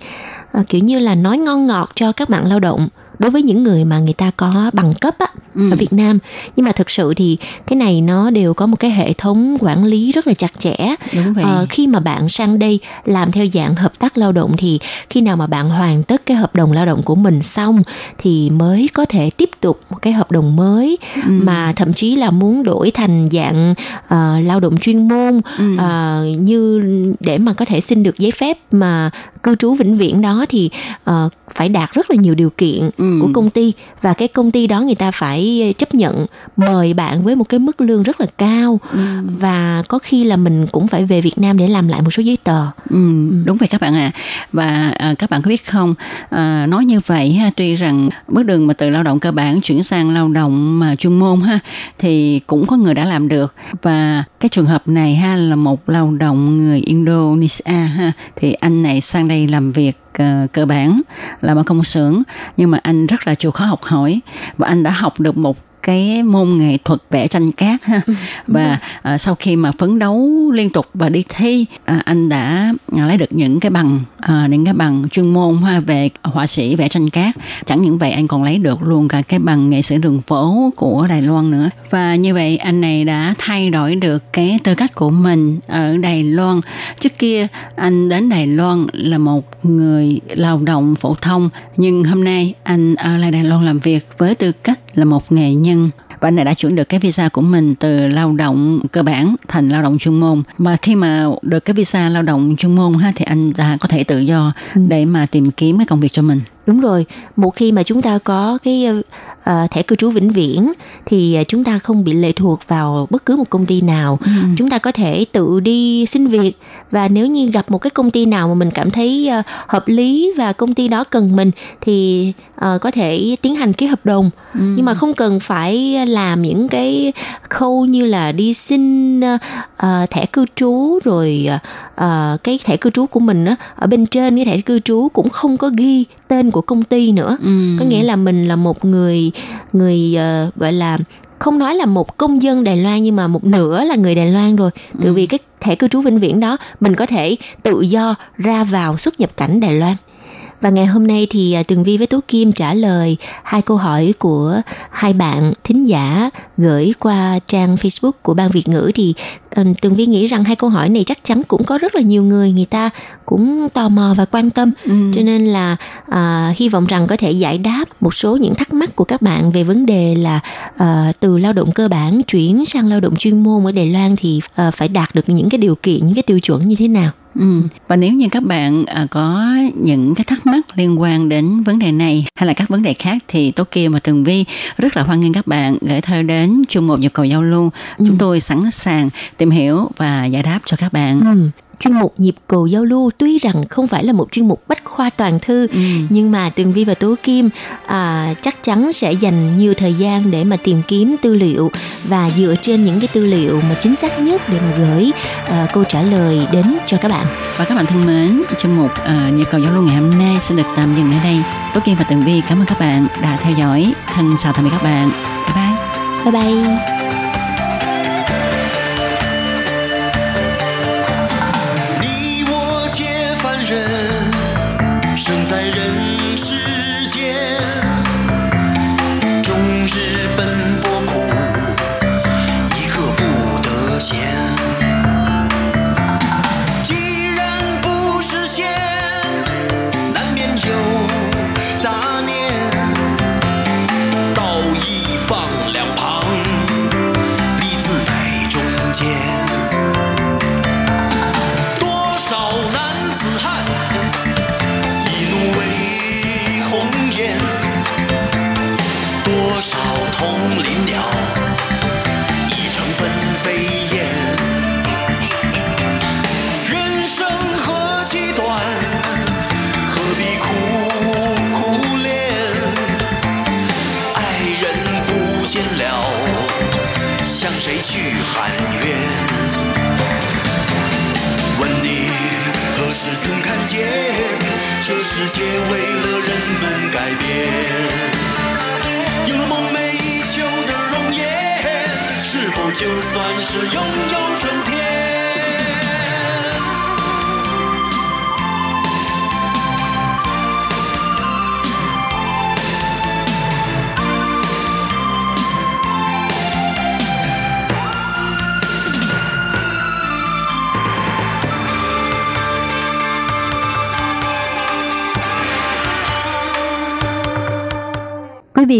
Speaker 1: uh, kiểu như là nói ngon ngọt cho các bạn lao động đối với những người mà người ta có bằng cấp á, ừ. ở Việt Nam nhưng mà thực sự thì cái này nó đều có một cái hệ thống quản lý rất là chặt chẽ
Speaker 4: Đúng vậy.
Speaker 1: Ờ, khi mà bạn sang đây làm theo dạng hợp tác lao động thì khi nào mà bạn hoàn tất cái hợp đồng lao động của mình xong thì mới có thể tiếp tục một cái hợp đồng mới ừ. mà thậm chí là muốn đổi thành dạng uh, lao động chuyên môn ừ. uh, như để mà có thể xin được giấy phép mà cư trú vĩnh viễn đó thì uh, phải đạt rất là nhiều điều kiện ừ. của công ty và cái công ty đó người ta phải chấp nhận mời bạn với một cái mức lương rất là cao ừ. và có khi là mình cũng phải về Việt Nam để làm lại một số giấy tờ.
Speaker 4: Ừ, đúng vậy các bạn ạ. À. Và à, các bạn có biết không, à, nói như vậy ha, tuy rằng bước đường mà từ lao động cơ bản chuyển sang lao động mà chuyên môn ha, thì cũng có người đã làm được và cái trường hợp này ha là một lao động người Indonesia ha, thì anh này sang đây làm việc cơ bản làm ở công xưởng nhưng mà anh rất là chịu khó học hỏi và anh đã học được một cái môn nghệ thuật vẽ tranh cát ha. Ừ, và à, sau khi mà phấn đấu liên tục và đi thi à, anh đã à, lấy được những cái bằng à, những cái bằng chuyên môn ha về họa sĩ vẽ tranh cát. Chẳng những vậy anh còn lấy được luôn cả cái bằng nghệ sĩ đường phố của Đài Loan nữa. Và như vậy anh này đã thay đổi được cái tư cách của mình ở Đài Loan. Trước kia anh đến Đài Loan là một người lao động phổ thông. Nhưng hôm nay anh ở lại Đài Loan làm việc với tư cách là một nghệ nhân. Và anh này đã chuyển được cái visa của mình từ lao động cơ bản thành lao động chuyên môn. Mà khi mà được cái visa lao động chuyên môn ha thì anh ta có thể tự do ừ. để mà tìm kiếm cái công việc cho mình
Speaker 1: đúng rồi một khi mà chúng ta có cái uh, thẻ cư trú vĩnh viễn thì chúng ta không bị lệ thuộc vào bất cứ một công ty nào ừ. chúng ta có thể tự đi xin việc và nếu như gặp một cái công ty nào mà mình cảm thấy uh, hợp lý và công ty đó cần mình thì uh, có thể tiến hành ký hợp đồng ừ. nhưng mà không cần phải làm những cái khâu như là đi xin uh, thẻ cư trú rồi uh, cái thẻ cư trú của mình á ở bên trên cái thẻ cư trú cũng không có ghi tên của công ty nữa ừ. có nghĩa là mình là một người người uh, gọi là không nói là một công dân Đài Loan nhưng mà một nửa là người Đài Loan rồi. Bởi ừ. vì cái thẻ cư trú vĩnh viễn đó mình có thể tự do ra vào xuất nhập cảnh Đài Loan. Và ngày hôm nay thì à, Tường Vi với Tú Kim trả lời hai câu hỏi của hai bạn thính giả gửi qua trang Facebook của Ban Việt ngữ thì ờ, Tường Vi nghĩ rằng hai câu hỏi này chắc chắn cũng có rất là nhiều người người ta cũng tò mò và quan tâm ừ. cho nên là à, hy vọng rằng có thể giải đáp một số những thắc mắc của các bạn về vấn đề là à, từ lao động cơ bản chuyển sang lao động chuyên môn ở Đài Loan thì à, phải đạt được những cái điều kiện những cái tiêu chuẩn như thế nào.
Speaker 4: Ừ. Và nếu như các bạn à, có những cái thắc mắc liên quan đến vấn đề này hay là các vấn đề khác thì Tố Kim và Tường Vi rất là hoan nghênh các bạn gửi thơ đến chung một nhu cầu giao lưu. Ừ. Chúng tôi sẵn sàng tìm hiểu và giải đáp cho các bạn.
Speaker 1: Ừ chuyên mục nhịp cầu giao lưu. Tuy rằng không phải là một chuyên mục bách khoa toàn thư ừ. nhưng mà tường vi và tố kim à, chắc chắn sẽ dành nhiều thời gian để mà tìm kiếm tư liệu và dựa trên những cái tư liệu mà chính xác nhất để mà gửi à, câu trả lời đến cho các bạn.
Speaker 4: Và các bạn thân mến chuyên mục uh, nhịp cầu giao lưu ngày hôm nay xin được tạm dừng ở đây. Tố kim và tường vi cảm ơn các bạn đã theo dõi. Thân chào tạm biệt các bạn. Bye
Speaker 1: bye. Bye bye